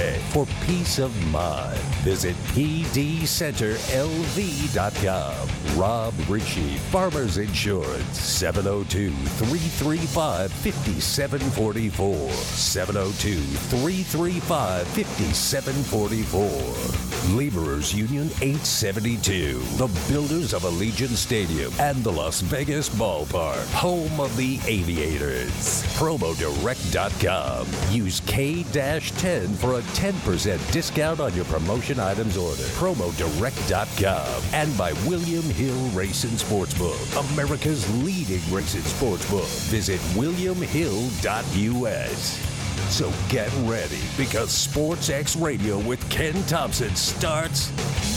for peace of mind. Visit pdcenterlv.com. Rob Ritchie, Farmers Insurance, 702 335 5744. 702 335 5744. Laborers Union 872, the builders of Allegiant Stadium and the Las Vegas Ballpark, home of the Aviators. Promodirect.com. Use K 10 for a 10% discount on your promotion items order. Promodirect.com. And by William Hill Racing Sportsbook, America's leading racing sportsbook. Visit WilliamHill.us. So get ready because Sports X Radio with Ken Thomson starts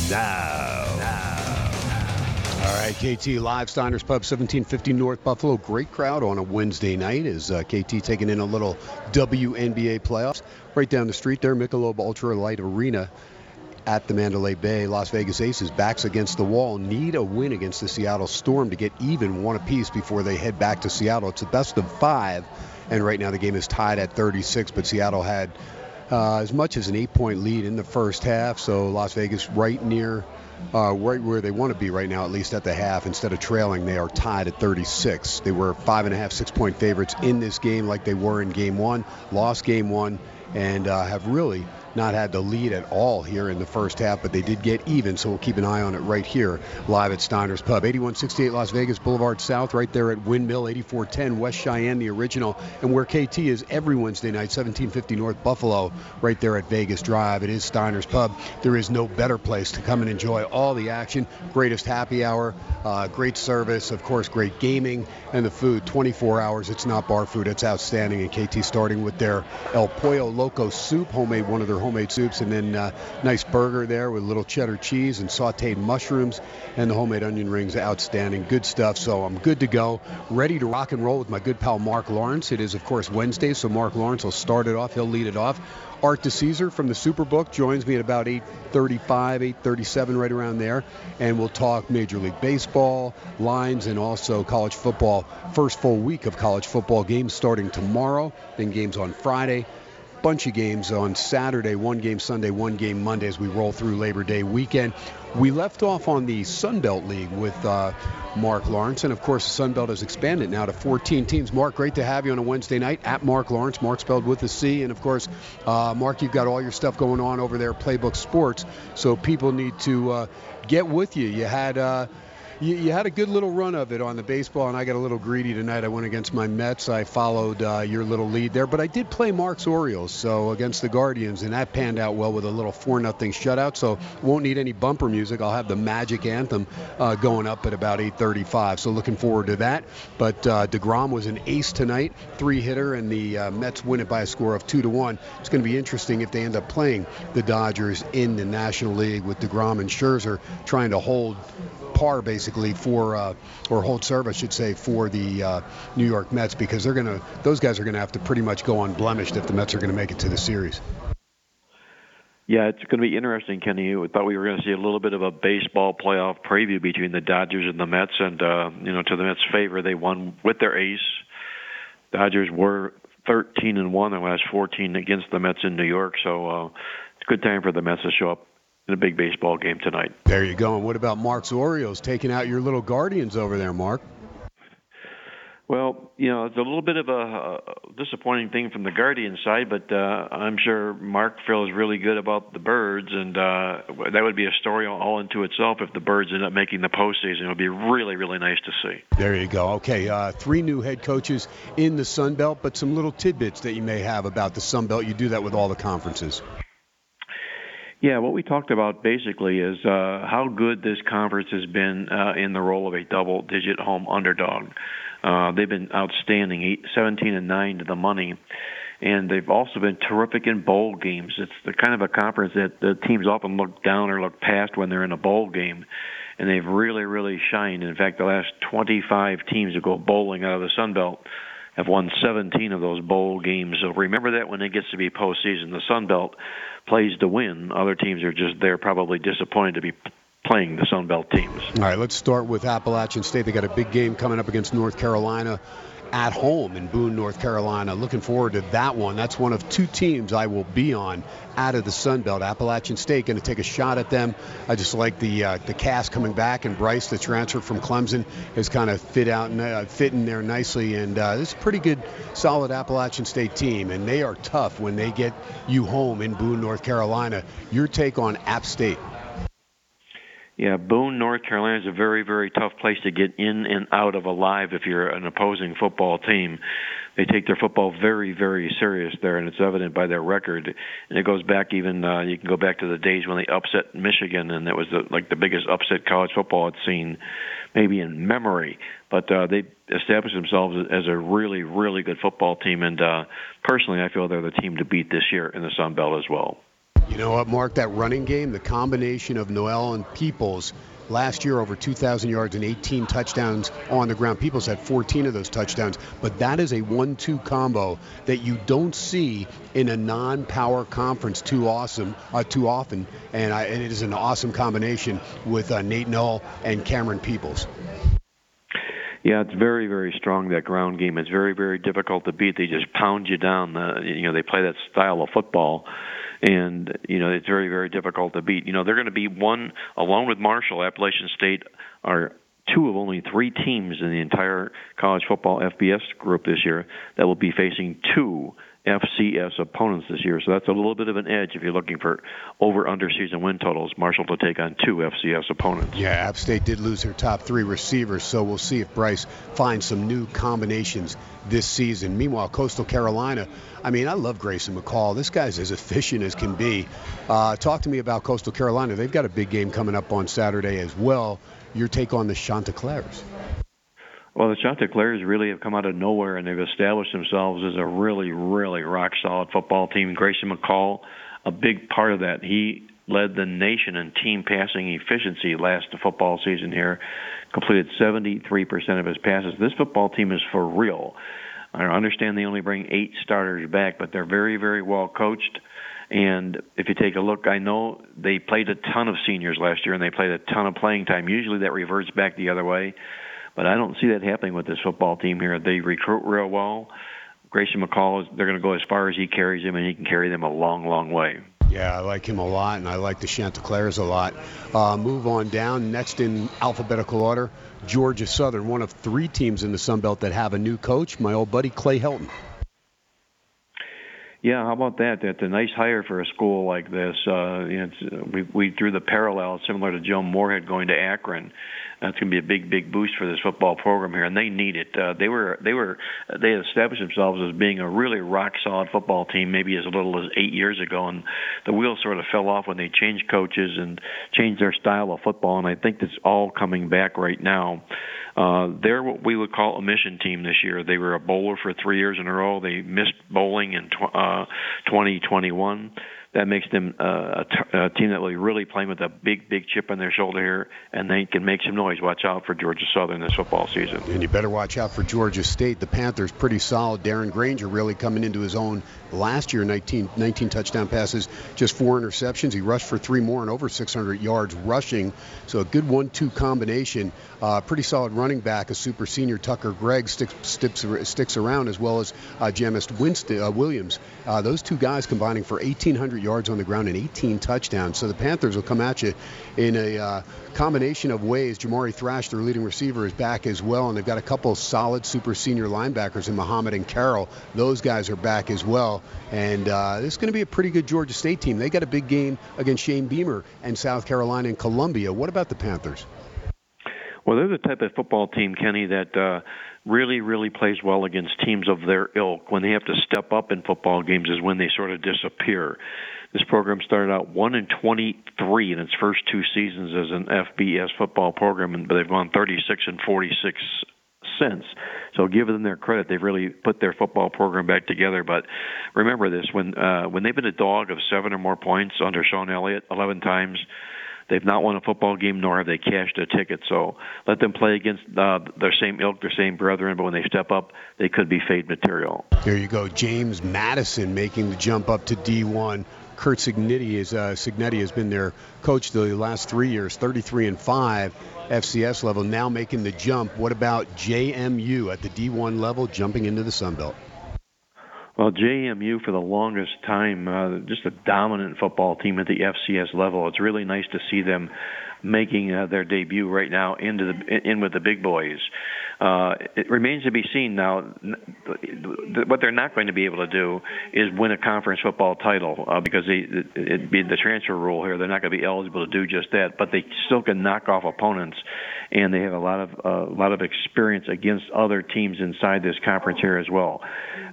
now. Now. All right, KT live Steiner's Pub, 1750 North Buffalo. Great crowd on a Wednesday night as uh, KT taking in a little WNBA playoffs. Right down the street there, Michelob Ultra Light Arena at the Mandalay Bay. Las Vegas Aces backs against the wall. Need a win against the Seattle Storm to get even one apiece before they head back to Seattle. It's a best of five, and right now the game is tied at 36, but Seattle had uh, as much as an eight-point lead in the first half, so Las Vegas right near uh, right where they want to be right now, at least at the half. Instead of trailing, they are tied at 36. They were five and a half, six point favorites in this game, like they were in game one. Lost game one, and uh, have really not had the lead at all here in the first half, but they did get even, so we'll keep an eye on it right here live at Steiner's Pub. 8168 Las Vegas Boulevard South, right there at Windmill, 8410 West Cheyenne, the original, and where KT is every Wednesday night, 1750 North Buffalo, right there at Vegas Drive. It is Steiner's Pub. There is no better place to come and enjoy all the action. Greatest happy hour, uh, great service, of course, great gaming, and the food 24 hours. It's not bar food, it's outstanding. And KT starting with their El Pollo Loco soup, homemade, one of their homemade soups, and then uh, nice burger there with a little cheddar cheese and sauteed mushrooms, and the homemade onion rings. Outstanding, good stuff. So I'm good to go, ready to rock and roll with my good pal Marc Lawrence. It is of course Wednesday, so Marc Lawrence will start it off. He'll lead it off. Art DiCesare from the Superbook joins me at about 8:35, 8:37, right around there, and we'll talk Major League Baseball, lines, and also college football. First full week of college football games starting tomorrow, then games on Friday bunch of games on Saturday, one game Sunday, one game Monday as we roll through Labor Day weekend. We left off on the Sun Belt League with uh, Marc Lawrence, and of course, the Sun Belt has expanded now to 14 teams. Mark, great to have you on a Wednesday night at Mark Lawrence, Mark spelled with a C, and of course, uh, Mark, you've got all your stuff going on over there, Playbook Sports, so people need to uh, get with you. You had uh, you, you, had a good little run of it on the baseball, and I got a little greedy tonight. I went against my Mets. I followed uh, your little lead there, but I did play Mark's Orioles, so against the Guardians, and that panned out well with a little four nothing shutout. So won't need any bumper music. I'll have the Magic Anthem uh, going up at about 8:35. So looking forward to that. But uh, Degrom was an ace tonight, three hitter, and the uh, Mets win it by a score of two to one. It's going to be interesting if they end up playing the Dodgers in the National League with Degrom and Scherzer trying to hold par basically for uh, or hold serve, I should say, for the uh, New York Mets because they're gonna those guys are gonna have to pretty much go unblemished if the Mets are gonna make it to the series. Yeah, it's going to be interesting, Kenny. We thought we were going to see a little bit of a baseball playoff preview between the Dodgers and the Mets, and uh, you know, to the Mets' favor, they won with their ace. Dodgers were 13 and one their last 14 against the Mets in New York, so uh, it's a good time for the Mets to show up in a big baseball game tonight. There you go. And what about Mark's Orioles taking out your little Guardians over there, Mark? Well, you know, it's a little bit of a, a disappointing thing from the Guardian side, but uh, I'm sure Mark feels really good about the Birds, and uh, that would be a story all into itself if the Birds end up making the postseason. It would be really, really nice to see. There you go. Okay, uh, three new head coaches in the Sun Belt, but some little tidbits that you may have about the Sun Belt. You do that with all the conferences. Yeah, what we talked about basically is uh, how good this conference has been uh, in the role of a double-digit home underdog. Uh, they've been outstanding, eight, 17 and nine to the money, and they've also been terrific in bowl games. It's the kind of a conference that the teams often look down or look past when they're in a bowl game, and they've really, really shined. In fact, the last 25 teams that go bowling out of the Sun Belt have won 17 of those bowl games. So remember that when it gets to be postseason, the Sun Belt plays to win. Other teams are just there, probably disappointed to be playing the Sun Belt teams. All right, let's start with Appalachian State. They got a big game coming up against North Carolina at home in Boone, North Carolina. Looking forward to that one. That's one of two teams I will be on out of the Sun Belt. Appalachian State going to take a shot at them. I just like the uh, the cast coming back, and Brice, the transfer from Clemson, has kind of fit out and uh, fit in there nicely. And uh, is a pretty good, solid Appalachian State team, and they are tough when they get you home in Boone, North Carolina. Your take on App State? Yeah, Boone, North Carolina is a very, very tough place to get in and out of alive if you're an opposing football team. They take their football very, very serious there, and it's evident by their record. And it goes back even uh, you can go back to the days when they upset Michigan, and it was the, like the biggest upset college football had seen, maybe in memory. But uh, they established themselves as a really, really good football team, and uh, personally, I feel they're the team to beat this year in the Sun Belt as well. You know what, Mark? That running game, the combination of Noel and Peoples last year over 2,000 yards and 18 touchdowns on the ground. Peoples had 14 of those touchdowns, but that is a one-two combo that you don't see in a non-power conference too awesome, uh, too often, and, I, and, it is an awesome combination with uh, Nate Noel and Camerun Peoples. Yeah, it's very, very strong that ground game. It's very, very difficult to beat. They just pound you down. The, you know, they play that style of football and you know it's very very difficult to beat. You know they're going to be one along with Marshall, Appalachian State are two of only three teams in the entire college football FBS group this year that will be facing two FCS opponents this year. So that's a little bit of an edge if you're looking for over under season win totals. Marshall to take on two FCS opponents. Yeah, App State did lose their top three receivers, so we'll see if Brice finds some new combinations this season. Meanwhile, Coastal Carolina, I mean, I love Grayson McCall. This guy's as efficient as can be. Uh, talk to me about Coastal Carolina. They've got a big game coming up on Saturday as well. Your take on the Chanticleers? Well, the Chanticleers really have come out of nowhere, and they've established themselves as a really, really rock solid football team. Grayson McCall, a big part of that. He led the nation in team passing efficiency last football season here, completed 73% of his passes. This football team is for real. I understand they only bring eight starters back, but they're very, very well coached. And if you take a look, I know they played a ton of seniors last year, and they played a ton of playing time. Usually that reverts back the other way. But I don't see that happening with this football team here. They recruit real well. Grayson McCall is they're going to go as far as he carries them, and he can carry them a long, long way. Yeah, I like him a lot, and I like the Chanticleers a lot. Uh, move on down. Next in alphabetical order, Georgia Southern, one of three teams in the Sun Belt that have a new coach. My old buddy Clay Helton. Yeah, how about that? That's a nice hire for a school like this. Uh, you know, we we drew the parallel similar to Joe Moorhead going to Akron. That's going to be a big, big boost for this football program here, and they need it. Uh, they were, they were, they established themselves as being a really rock solid football team, maybe as little as eight years ago, and the wheels sort of fell off when they changed coaches and changed their style of football, and I think that's all coming back right now. Uh, they're what we would call a mission team this year. They were a bowler for three years in a row. They missed bowling in tw- uh, 2021 that makes them uh, a, t- a team that will be really playing with a big, big chip on their shoulder here, and they can make some noise. Watch out for Georgia Southern this football season. And you better watch out for Georgia State. The Panthers pretty solid. Darren Grainger really coming into his own last year. 19, 19 touchdown passes, just four interceptions. He rushed for three more and over 600 yards rushing. So a good one-two combination. Uh, pretty solid running back. A super senior Tucker Gregg sticks, sticks, sticks around as well as uh, Jameis Winston, uh, Williams. Uh, those two guys combining for 1,800 yards on the ground and 18 touchdowns. So the Panthers will come at you in a uh, combination of ways. Jamari Thrash, their leading receiver, is back as well, and they've got a couple solid super senior linebackers in Muhammad and Carroll. Those guys are back as well, and uh, this is going to be a pretty good Georgia State team. They got a big game against Shane Beamer and South Carolina and Columbia. What about the Panthers? Well, they're the type of football team, Kenny, that uh, really, really plays well against teams of their ilk. When they have to step up in football games, is when they sort of disappear. This program started out one in 23 in its first two seasons as an FBS football program, but they've gone 36 and 46 since. So give them their credit; they've really put their football program back together. But remember this: when uh, when they've been a dog of seven or more points under Shawn Elliott 11 times They've not won a football game, nor have they cashed a ticket. So let them play against uh, their same ilk, their same brethren. But when they step up, they could be fade material. There you go, James Madison making the jump up to D1. Curt Cignetti is uh, Cignetti has been their coach the last three years, 33 and five. FCS level now making the jump. What about JMU at the D1 level, jumping into the Sun Belt? Well, JMU for the longest time, uh, just a dominant football team at the FCS level. It's really nice to see them making uh, their debut right now into the in with the big boys. Uh, it remains to be seen now. What they're not going to be able to do is win a conference football title uh, because they, it'd be the transfer rule here. They're not going to be eligible to do just that, but they still can knock off opponents, and they have a lot of a uh, lot of experience against other teams inside this conference here as well.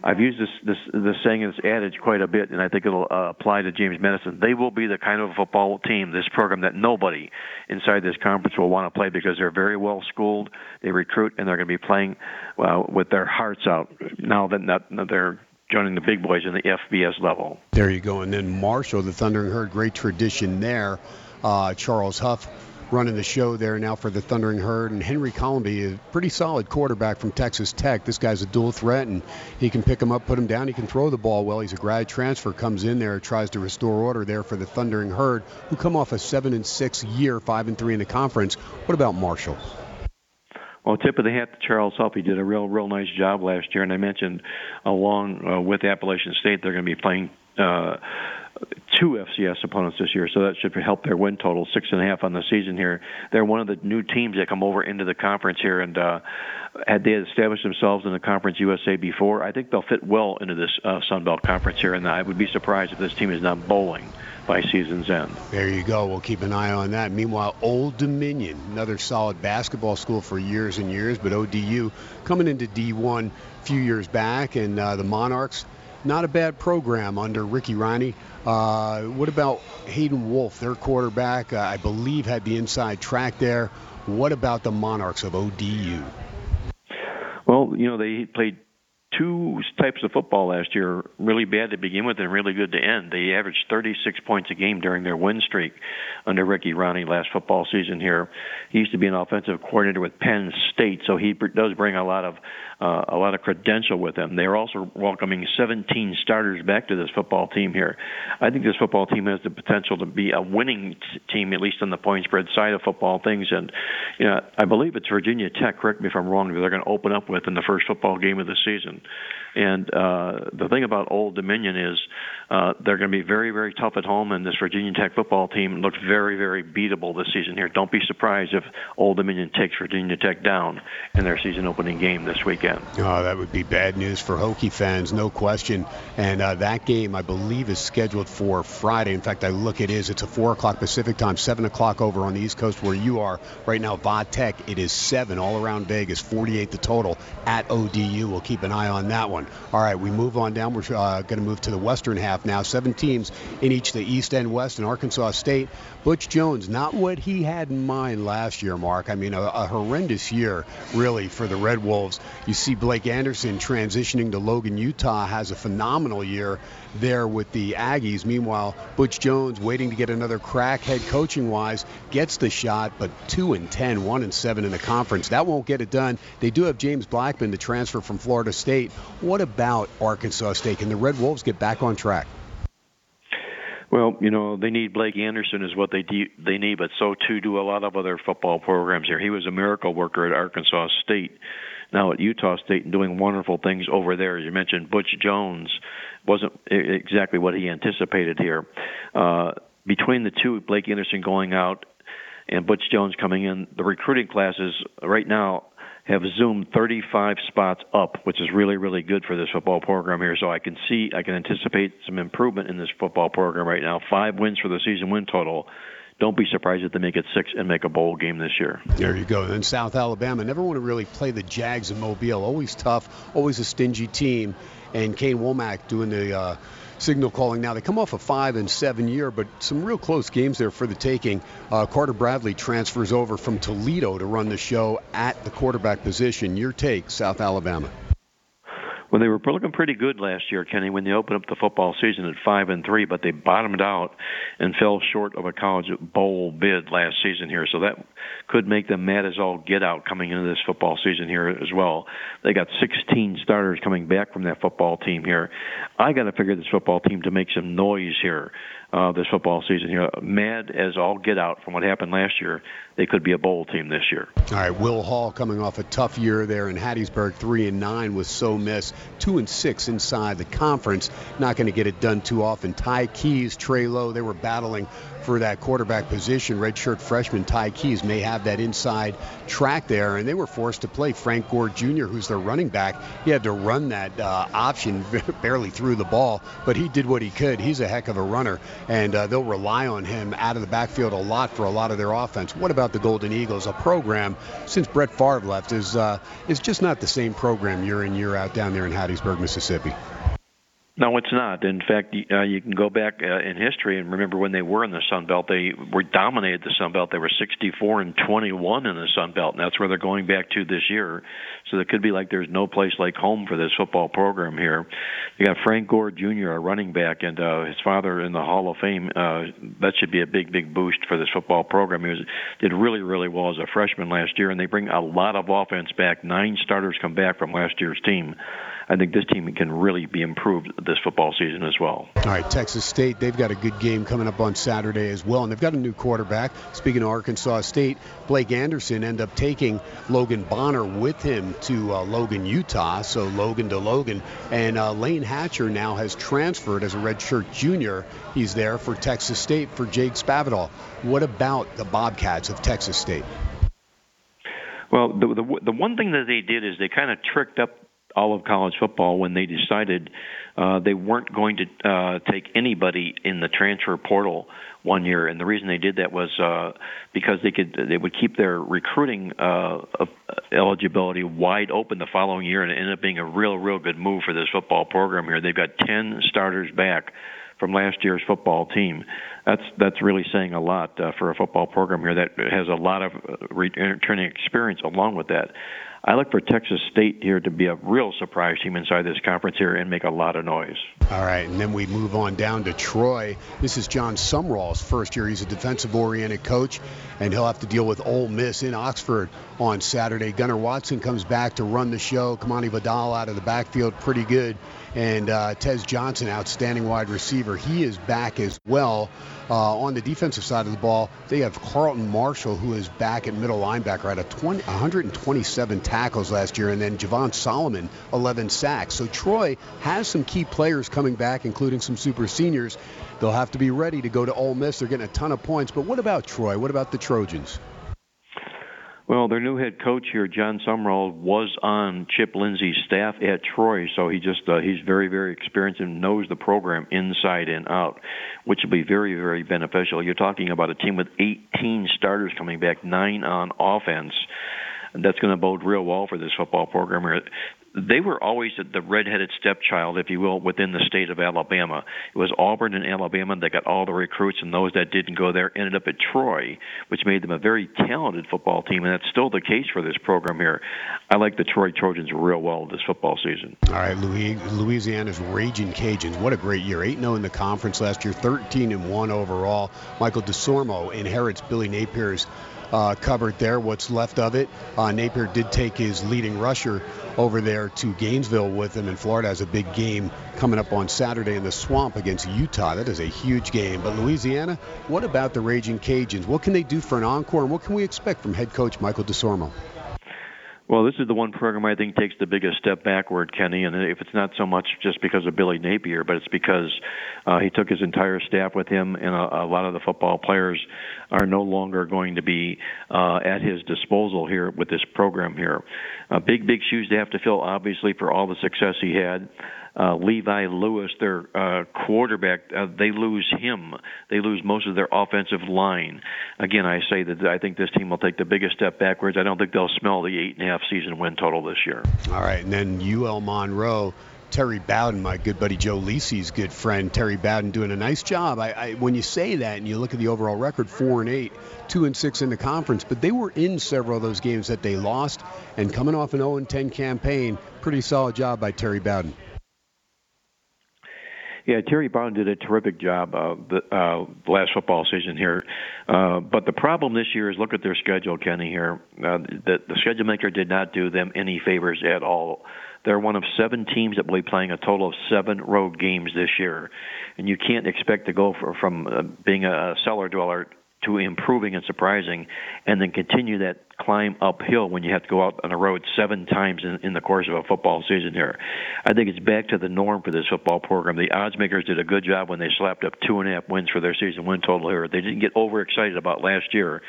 I've used this this this saying this adage quite a bit, and I think it'll uh, apply to James Madison. They will be the kind of football team, this program that nobody inside this conference will want to play because they're very well schooled. They recruit and they're going to be playing well, with their hearts out now that, that they're joining the big boys in the FBS level. There you go. And then Marshall, the Thundering Herd, great tradition there. Uh, Charles Huff running the show there now for the Thundering Herd. And Henry Colombi, a pretty solid quarterback from Texas Tech. This guy's a dual threat, and he can pick him up, put him down. He can throw the ball well. He's a grad transfer, comes in there, tries to restore order there for the Thundering Herd, who come off a seven and six year, five and three in the conference. What about Marshall? Well, tip of the hat to Charles Huff. He did a real, real nice job last year, and I mentioned along uh, with Appalachian State, they're going to be playing uh, two FCS opponents this year, so that should help their win total six and a half on the season here. They're one of the new teams that come over into the conference here, and uh, had they established themselves in the Conference USA before, I think they'll fit well into this uh, Sun Belt Conference here, and I would be surprised if this team is not bowling by season's end. There you go. We'll keep an eye on that. Meanwhile, Old Dominion, another solid basketball school for years and years, but ODU coming into D1 a few years back, and uh, the Monarchs not a bad program under Ricky Rahne. Uh, what about Hayden Wolff, their quarterback? Uh, I believe had the inside track there. What about the Monarchs of ODU? Well, you know they played two types of football last year, really bad to begin with and really good to end. They averaged 36 points a game during their win streak under Ricky Rahne last football season here. He used to be an offensive coordinator with Penn State, so he does bring a lot of uh, a lot of credential with them. They're also welcoming 17 starters back to this football team here. I think this football team has the potential to be a winning t- team, at least on the point spread side of football things. And you know, I believe it's Virginia Tech. Correct me if I'm wrong. They're going to open up with in the first football game of the season. And uh, the thing about Old Dominion is uh, they're going to be very, very tough at home, and this Virginia Tech football team looks very, very beatable this season here. Don't be surprised if Old Dominion takes Virginia Tech down in their season opening game this weekend. Oh, that would be bad news for Hokie fans, no question. And uh, that game, I believe, is scheduled for Friday. In fact, I look it is. It's a 4 o'clock Pacific time, 7 o'clock over on the East Coast where you are. Right now, Va Tech, it is 7 all around Vegas, 48 the total at ODU. We'll keep an eye on that one. All right, we move on down. We're uh, going to move to the western half now. Seven teams in each the East and West and Arkansas State. Butch Jones, not what he had in mind last year, Mark. I mean, a, a horrendous year, really, for the Red Wolves. You see Blake Anderson transitioning to Logan, Utah, has a phenomenal year there with the Aggies. Meanwhile, Butch Jones, waiting to get another crack head coaching wise, gets the shot, but 2 and 10, 1 and 7 in the conference. That won't get it done. They do have James Blackman, the transfer from Florida State. What about Arkansas State? Can the Red Wolves get back on track? Well, you know, they need Blake Anderson is what they de- they need, but so too do a lot of other football programs here. He was a miracle worker at Arkansas State, now at Utah State, and doing wonderful things over there. You mentioned, Butch Jones wasn't exactly what he anticipated here. Uh, between the two, Blake Anderson going out and Butch Jones coming in, the recruiting classes right now have zoomed 35 spots up, which is really, really good for this football program here. So I can see, I can anticipate some improvement in this football program right now. Five wins for the season win total. Don't be surprised if they make it six and make a bowl game this year. There you go. Then South Alabama never want to really play the Jags in Mobile. Always tough, always a stingy team. And Kane Wommack doing the uh, signal calling now. They come off a five and seven year, but some real close games there for the taking. Uh, Carter Bradley transfers over from Toledo to run the show at the quarterback position. Your take, South Alabama. Well, they were looking pretty good last year, Kenny, when they opened up the football season at five and three, but they bottomed out and fell short of a college bowl bid last season here. So that could make them mad as all get out coming into this football season here as well. They got 16 starters coming back from that football team here. I got to figure this football team to make some noise here uh, this football season here. Mad as all get out from what happened last year. They could be a bowl team this year. All right, Will Hall coming off a tough year there in Hattiesburg, three and nine with so miss, two and six inside the conference. Not going to get it done too often. Ty Keyes, Trey Lowe, they were battling for that quarterback position. Redshirt freshman Ty Keyes may have that inside track there, and they were forced to play Frank Gore Jr., who's their running back. He had to run that uh, option, barely threw the ball, but he did what he could. He's a heck of a runner, and uh, they'll rely on him out of the backfield a lot for a lot of their offense. What about the Golden Eagles? A program since Brett Favre left is uh, is just not the same program year in year out down there in Hattiesburg, Mississippi. No, it's not. In fact, uh, you can go back uh, in history and remember when they were in the Sun Belt. They were dominated the Sun Belt. They were 64 and 21 in the Sun Belt, and that's where they're going back to this year. So it could be like there's no place like home for this football program here. You got Frank Gore Jr., a running back, and uh, his father in the Hall of Fame. Uh, that should be a big, big boost for this football program. He was did really, really well as a freshman last year, and they bring a lot of offense back. Nine starters come back from last year's team. I think this team can really be improved this football season as well. All right, Texas State, they've got a good game coming up on Saturday as well, and they've got a new quarterback. Speaking of Arkansas State, Blake Anderson ended up taking Logan Bonner with him to uh, Logan, Utah, so Logan to Logan. And uh, Layne Hatcher now has transferred as a redshirt junior. He's there for Texas State for Jake Spavital. What about the Bobcats of Texas State? Well, the, the the one thing that they did is they kind of tricked up all of college football when they decided uh, they weren't going to uh, take anybody in the transfer portal one year, and the reason they did that was uh, because they could they would keep their recruiting uh, eligibility wide open the following year, and it ended up being a real real good move for this football program here. They've got ten starters back from last year's football team. That's that's really saying a lot uh, for a football program here that has a lot of uh, returning experience along with that. I look for Texas State here to be a real surprise team inside this conference here and make a lot of noise. All right, and then we move on down to Troy. This is Jon Sumrall's first year. He's a defensive-oriented coach, and he'll have to deal with Ole Miss in Oxford on Saturday. Gunnar Watson comes back to run the show. Kamani Vidal out of the backfield, pretty good. And uh, Tez Johnson, outstanding wide receiver, he is back as well. Uh, on the defensive side of the ball, they have Carlton Martial, who is back at middle linebacker at a 20, 127 tackles last year, and then Javon Solomon, 11 sacks. So Troy has some key players coming back, including some super seniors. They'll have to be ready to go to Ole Miss. They're getting a ton of points. But what about Troy? What about the Trojans? Well, their new head coach here, Jon Sumrall, was on Chip Lindsey's staff at Troy, so he just uh, he's very very experienced and knows the program inside and out, which will be very very beneficial. You're talking about a team with 18 starters coming back, nine on offense. That's going to bode real well for this football program they were always the redheaded stepchild, if you will, within the state of Alabama. It was Auburn and Alabama that got all the recruits, and those that didn't go there ended up at Troy, which made them a very talented football team, and that's still the case for this program here. I like the Troy Trojans real well this football season. All right, Louisiana's Raging Cajuns. What a great year! 8 0 in the conference last year, 13 and 1 overall. Michael Desormeaux inherits Billy Napier's uh, covered there, what's left of it. Uh, Napier did take his leading rusher over there to Gainesville with him, and Florida has a big game coming up on Saturday in the Swamp against Utah. That is a huge game. But Louisiana, what about the Raging Cajuns? What can they do for an encore, and what can we expect from head coach Michael Desormeaux? Well, this is the one program I think takes the biggest step backward, Kenny. And if it's not so much just because of Billy Napier, but it's because uh, he took his entire staff with him, and a, a lot of the football players are no longer going to be uh, at his disposal here with this program here. Uh, big, big shoes to have to fill, obviously, for all the success he had uh, Levi Lewis, their uh, quarterback, uh, they lose him. They lose most of their offensive line. Again, I say that I think this team will take the biggest step backwards. I don't think they'll smell the eight and a half season win total this year. All right, and then UL Monroe. Terry Bowden, my good buddy Joe Lisi's good friend, Terry Bowden, doing a nice job. I, I, when you say that and you look at the overall record, four and eight, two and six in the conference, but they were in several of those games that they lost, and coming off an 0 and 10 campaign, pretty solid job by Terry Bowden. Yeah, Terry Bond did a terrific job uh, the uh, last football season here. Uh, but the problem this year is look at their schedule, Kenny. Here, uh, the, the schedule maker did not do them any favors at all. They're one of seven teams that will be playing a total of seven road games this year, and you can't expect to go for, from uh, being a cellar dweller to improving and surprising, and then continue that climb uphill when you have to go out on the road seven times in, in the course of a football season here. I think it's back to the norm for this football program. The odds makers did a good job when they slapped up two and a half wins for their season win total here. They didn't get overexcited about last year.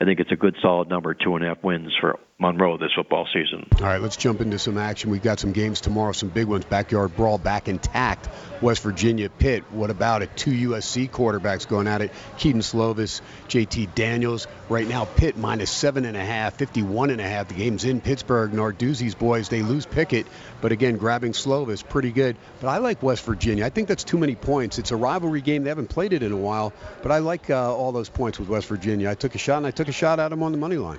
I think it's a good solid number, two and a half wins for Monroe this football season. All right, let's jump into some action. We've got some games tomorrow, some big ones. Backyard brawl back intact. West Virginia Pitt. What about it? Two USC quarterbacks going at it. Kedon Slovis, JT Daniels. Right now, Pitt minus seven and a half, 51 and a half. The game's in Pittsburgh. Narduzzi's boys, they lose Pickett, but again, grabbing Slovis, pretty good. But I like West Virginia. I think that's too many points. It's a rivalry game. They haven't played it in a while, but I like uh, all those points with West Virginia. I took a shot, and I took a shot at them on the money line.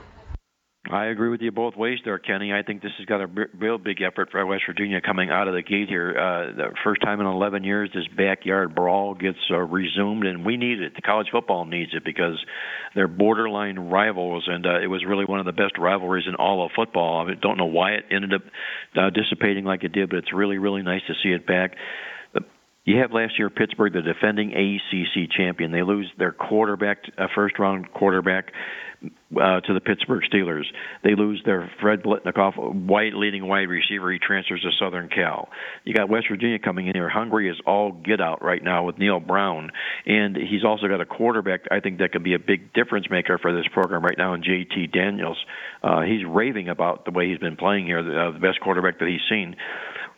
I agree with you both ways there, Kenny. I think this has got a real big effort for West Virginia coming out of the gate here. Uh, the first time in 11 years, this backyard brawl gets uh, resumed, and we need it. The college football needs it because they're borderline rivals, and uh, it was really one of the best rivalries in all of football. I don't know why it ended up uh, dissipating like it did, but it's really, really nice to see it back. You have last year Pittsburgh, the defending ACC champion. They lose their quarterback, a first round quarterback, uh, to the Pittsburgh Steelers. They lose their Fred Biletnikoff, white leading wide receiver. He transfers to Southern Cal. You got West Virginia coming in here. Hungry as all get out right now with Neal Brown, and he's also got a quarterback. I think that could be a big difference maker for this program right now. In JT Daniels, uh, he's raving about the way he's been playing here. The, uh, the best quarterback that he's seen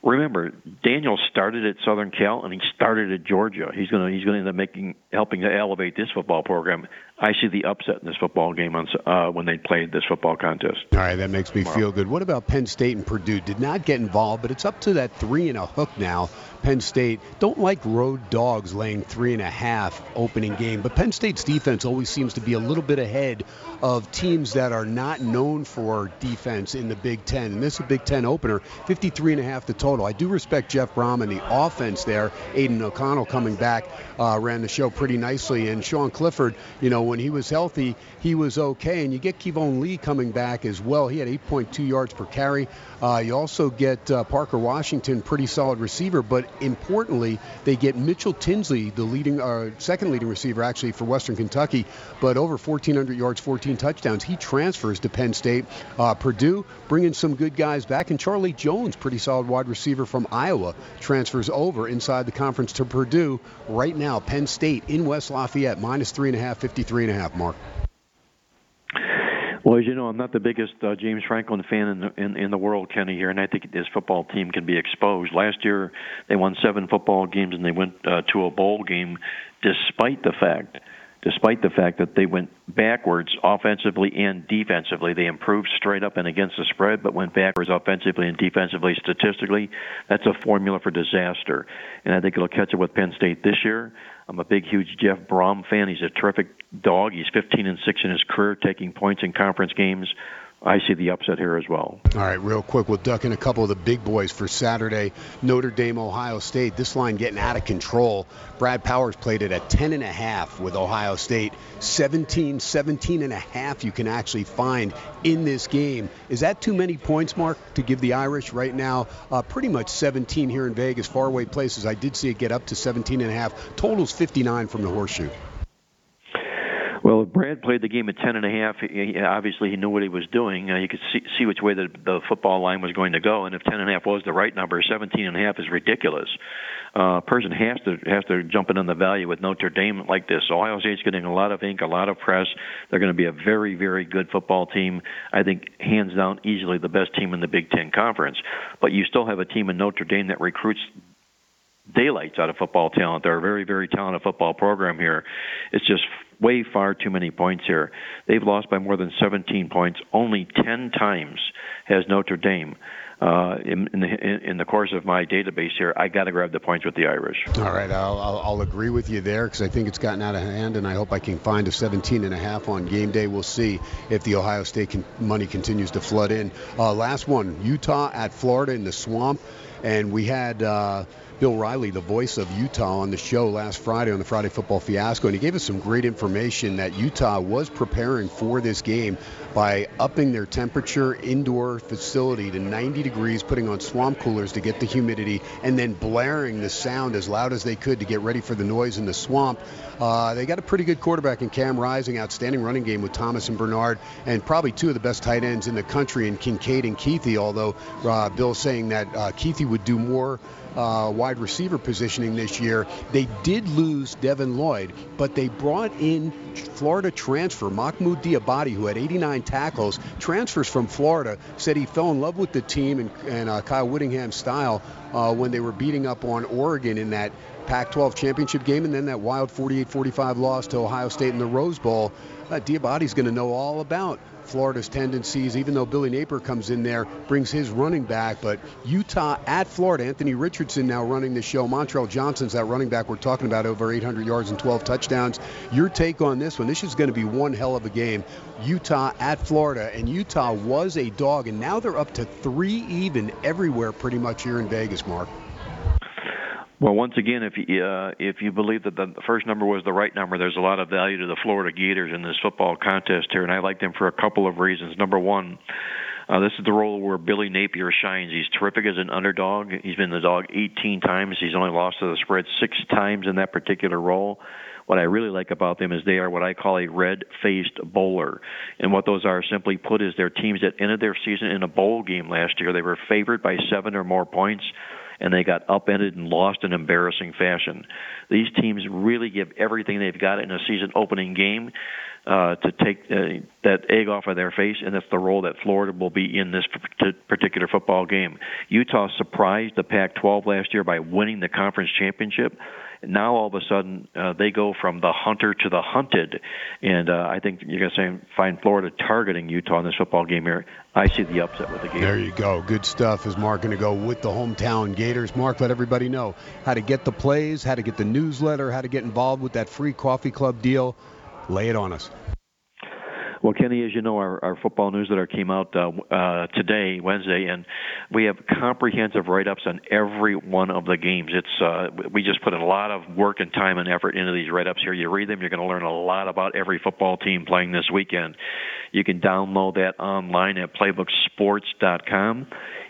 remember Daniel started at Southern Cal and he started at Georgia. He's going to he's going to end up making helping to elevate this football program. I see the upset in this football game on uh, when they played this football contest. All right, that makes me feel good. What about Penn State and Purdue? Did not get involved, but it's up to that three and a hook now. Penn State don't like road dogs laying three and a half opening game, but Penn State's defense always seems to be a little bit ahead of teams that are not known for defense in the Big Ten. And this is a Big Ten opener, 53 and a half the total. I do respect Jeff Brohm and the offense there. Aidan O'Connell coming back uh, ran the show pretty nicely, and Sean Clifford, you know, when he was healthy, he was okay. And you get Keyvone Lee coming back as well. He had 8.2 yards per carry. Uh, you also get uh, Parker Washington, pretty solid receiver, but importantly, they get Mitchell Tinsley, the leading, uh, second leading receiver actually for Western Kentucky, but over 1,400 yards, 14 touchdowns. He transfers to Penn State. Uh, Purdue bringing some good guys back, and Charlie Jones, pretty solid wide receiver from Iowa, transfers over inside the conference to Purdue. Right now, Penn State in West Lafayette, minus three and a half, 53 and a half. Mark. Well, as you know, I'm not the biggest uh, James Franklin fan in the, in, in the world, Kenny, here, and I think this football team can be exposed. Last year, they won seven football games and they went uh, to a bowl game, despite the fact despite the fact that they went backwards offensively and defensively. They improved straight up and against the spread, but went backwards offensively and defensively. Statistically, that's a formula for disaster. And I think it'll catch up with Penn State this year. I'm a big, huge Jeff Brohm fan. He's a terrific dog. He's 15 and 6 in his career, taking points in conference games. I see the upset here as well. All right, real quick, we'll duck in a couple of the big boys for Saturday. Notre Dame, Ohio State. This line getting out of control. Brad Powers played it at 10 and a half with Ohio State. 17, 17 and a half you can actually find in this game. Is that too many points, Mark, to give the Irish right now? Uh, pretty much 17 here in Vegas, faraway places. I did see it get up to 17 and a half. Totals 59 from the horseshoe. Well, Brad played the game at ten and a half, he, obviously he knew what he was doing. Uh, you could see, see which way the, the football line was going to go, and if ten and a half was the right number, seventeen and a half is ridiculous. Uh, person has to has to jump in on the value with Notre Dame like this. Ohio State's getting a lot of ink, a lot of press. They're going to be a very, very good football team. I think hands down, easily the best team in the Big Ten Conference. But you still have a team in Notre Dame that recruits daylights out of football talent. They're a very, very talented football program here. It's just way far too many points here. They've lost by more than 17 points. Only 10 times has Notre Dame. Uh, in, in, the in the course of my database here, I got to grab the points with the Irish. All right, I'll, I'll, I'll agree with you there because I think it's gotten out of hand, and I hope I can find a 17 and a half on game day. We'll see if the Ohio State can, money continues to flood in. Uh, last one, Utah at Florida in the swamp, and we had. Uh, Bill Riley, the voice of Utah, on the show last Friday on the Friday Football Fiasco, and he gave us some great information that Utah was preparing for this game by upping their temperature indoor facility to 90 degrees, putting on swamp coolers to get the humidity, and then blaring the sound as loud as they could to get ready for the noise in the swamp. Uh, they got a pretty good quarterback in Cam Rising, outstanding running game with Thomas and Bernard, and probably two of the best tight ends in the country in Kincaid and Kuithe, although uh, Bill's saying that uh, Kuithe would do more uh, wide receiver positioning this year. They did lose Devin Lloyd, but they brought in Florida transfer Mohamoud Diabate, who had 89 tackles. Transfers from Florida said he fell in love with the team and, and uh, Kyle Whittingham's style uh, when they were beating up on Oregon in that Pac-12 championship game, and then that wild 48-45 loss to Ohio State in the Rose Bowl. Uh, Diabate's going to know all about Florida's tendencies, even though Billy Napier comes in there, brings his running back. But Utah at Florida, Anthony Richardson now running the show. Montrell Johnson's that running back we're talking about, over 800 yards and 12 touchdowns. Your take on this one? This is going to be one hell of a game. Utah at Florida, and Utah was a dog, and now they're up to three even everywhere pretty much here in Vegas, Mark. Well, once again, if you, uh, if you believe that the first number was the right number, there's a lot of value to the Florida Gators in this football contest here, and I like them for a couple of reasons. Number one, uh, this is the role where Billy Napier shines. He's terrific as an underdog. He's been the dog 18 times. He's only lost to the spread six times in that particular role. What I really like about them is they are what I call a red-faced bowler, and what those are, simply put, is their teams that ended their season in a bowl game last year. They were favored by seven or more points and they got upended and lost in embarrassing fashion. These teams really give everything they've got in a season opening game uh, to take uh, that egg off of their face, and that's the role that Florida will be in this particular football game. Utah surprised the Pac-12 last year by winning the conference championship now all of a sudden uh, they go from the hunter to the hunted, and uh, I think you're going to find Florida targeting Utah in this football game here. I see the upset with the game. There you go. Good stuff. Is Mark going to go with the hometown Gators? Mark, let everybody know how to get the plays, how to get the newsletter, how to get involved with that free coffee club deal. Lay it on us. Well, Kenny, as you know, our, our football newsletter came out uh, uh, today, Wednesday, and we have comprehensive write-ups on every one of the games. It's uh, we just put a lot of work and time and effort into these write-ups here. You read them, you're going to learn a lot about every football team playing this weekend. You can download that online at playbooksports.com.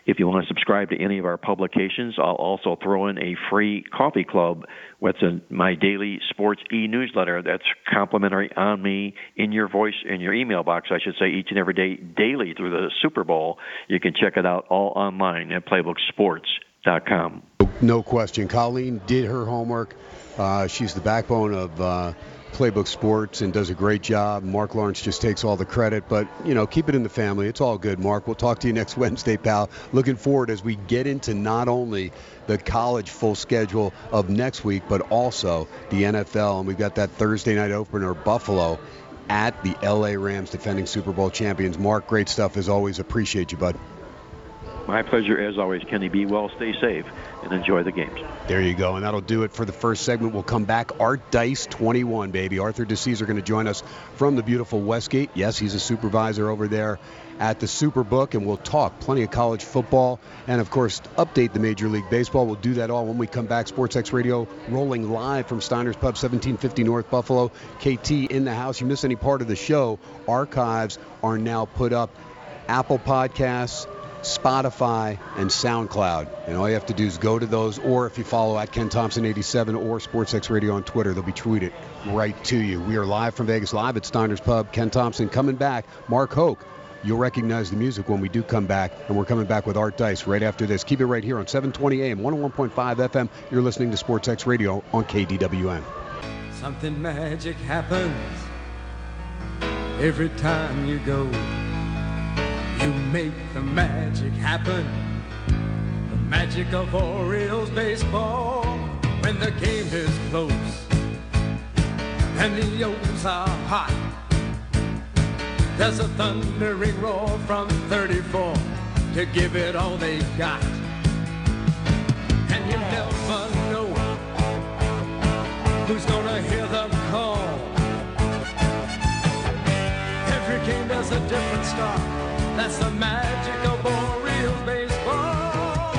If you want to subscribe to any of our publications, I'll also throw in a free coffee club with my daily sports e-newsletter that's complimentary on me in your voice in your email box, I should say, each and every day, daily through the Super Bowl. You can check it out all online at playbooksports.com. No question. Colleen did her homework. Uh, she's the backbone of uh, Playbook Sports and does a great job. Marc Lawrence just takes all the credit, but you know, keep it in the family. It's all good, Mark. We'll talk to you next Wednesday, pal. Looking forward as we get into not only the college full schedule of next week, but also the NFL, and we've got that Thursday night opener, Buffalo at the LA Rams defending Super Bowl champions. Mark, great stuff as always. Appreciate you, bud. My pleasure as always, Kenny. Be well, stay safe, and enjoy the games. There you go, and that'll do it for the first segment. We'll come back. Art Dice 21, baby. Arthur DiCesare going to join us from the beautiful Westgate. Yes, he's a supervisor over there at the Superbook, and we'll talk plenty of college football and, of course, update the Major League Baseball. We'll do that all when we come back. SportsX Radio rolling live from Steiner's Pub, 1750 North Buffalo. KT in the house. You miss any part of the show, archives are now put up. Apple Podcasts, Spotify, and SoundCloud. And all you have to do is go to those, or if you follow at Ken Thomson87 or SportsX Radio on Twitter, they'll be tweeted right to you. We are live from Vegas, live at Steiner's Pub. Ken Thomson coming back. Mark Hoke. You'll recognize the music when we do come back, and we're coming back with Art Dice right after this. Keep it right here on 720 AM, 101.5 FM. You're listening to SportsX Radio on KDWN. Something magic happens every time you go. You make the magic happen. The magic of Orioles baseball when the game is close and the O's are hot. There's a thundering roar from 34 to give it all they got. And you never know who's gonna hear the call. Every game there's a different start. That's the magic of Orioles baseball.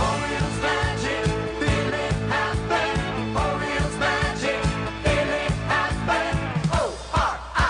Orioles magic, feel it happen. Orioles magic, feel it happen. O-R-I-O-L-E-S.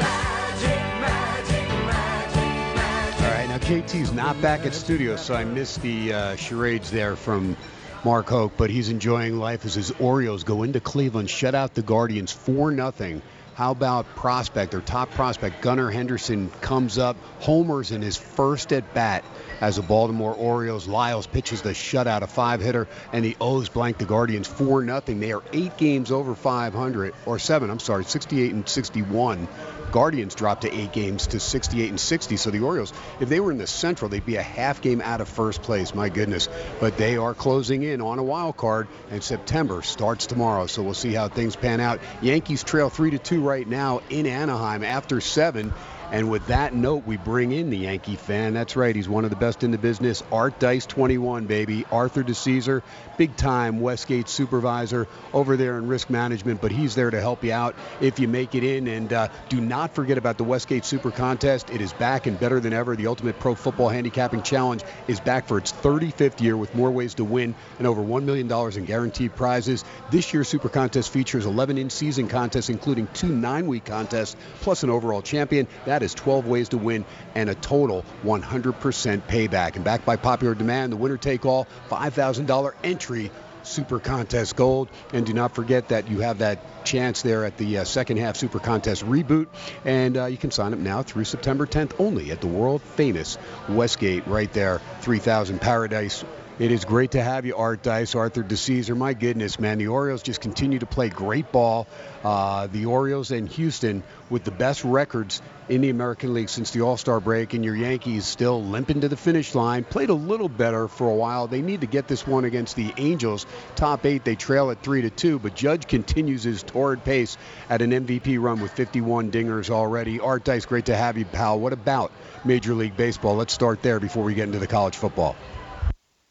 Magic, magic, magic, magic. All right, now KT's not back at studio, so I missed the uh, charades there from Mark Hoke, but he's enjoying life as his Orioles go into Cleveland, shut out the Guardians 4 0. How about prospect, or top prospect, Gunnar Henderson comes up, homers in his first at bat as a Baltimore Orioles. Lyles pitches the shutout, a five hitter, and the O's blank the Guardians 4 0. They are eight games over 500, or seven, I'm sorry, 68 and 61. Guardians dropped to eight games to 68 and 60. So the Orioles, if they were in the Central, they'd be a half game out of first place. My goodness. But they are closing in on a wild card, and September starts tomorrow. So we'll see how things pan out. Yankees trail three to two right now in Anaheim after seven. And with that note, we bring in the Yankee fan. That's right, he's one of the best in the business. Art Dice 21, baby. Arthur DiCesare, big time Westgate supervisor over there in risk management, but he's there to help you out if you make it in. And uh, do not forget about the Westgate Super Contest. It is back and better than ever. The Ultimate Pro Football Handicapping Challenge is back for its 35th year with more ways to win and over $1 million in guaranteed prizes. This year's Super Contest features 11 in season contests, including two nine week contests, plus an overall champion. That is 12 ways to win and a total 100% payback. And backed by popular demand, the winner take all $5,000 entry Super Contest Gold. And do not forget that you have that chance there at the uh, second half Super Contest reboot. And uh, you can sign up now through September 10th only at the world famous Westgate right there, 3000 Paradise. It is great to have you, Art Dice, Arthur DiCesare. My goodness, man, the Orioles just continue to play great ball. Uh, the Orioles and Houston with the best records in the American League since the All Star break, and your Yankees still limping to the finish line. Played a little better for a while. They need to get this one against the Angels. Top eight, they trail at three to two, but Judge continues his torrid pace at an MVP run with 51 dingers already. Art Dice, great to have you, pal. What about Major League Baseball? Let's start there before we get into the college football.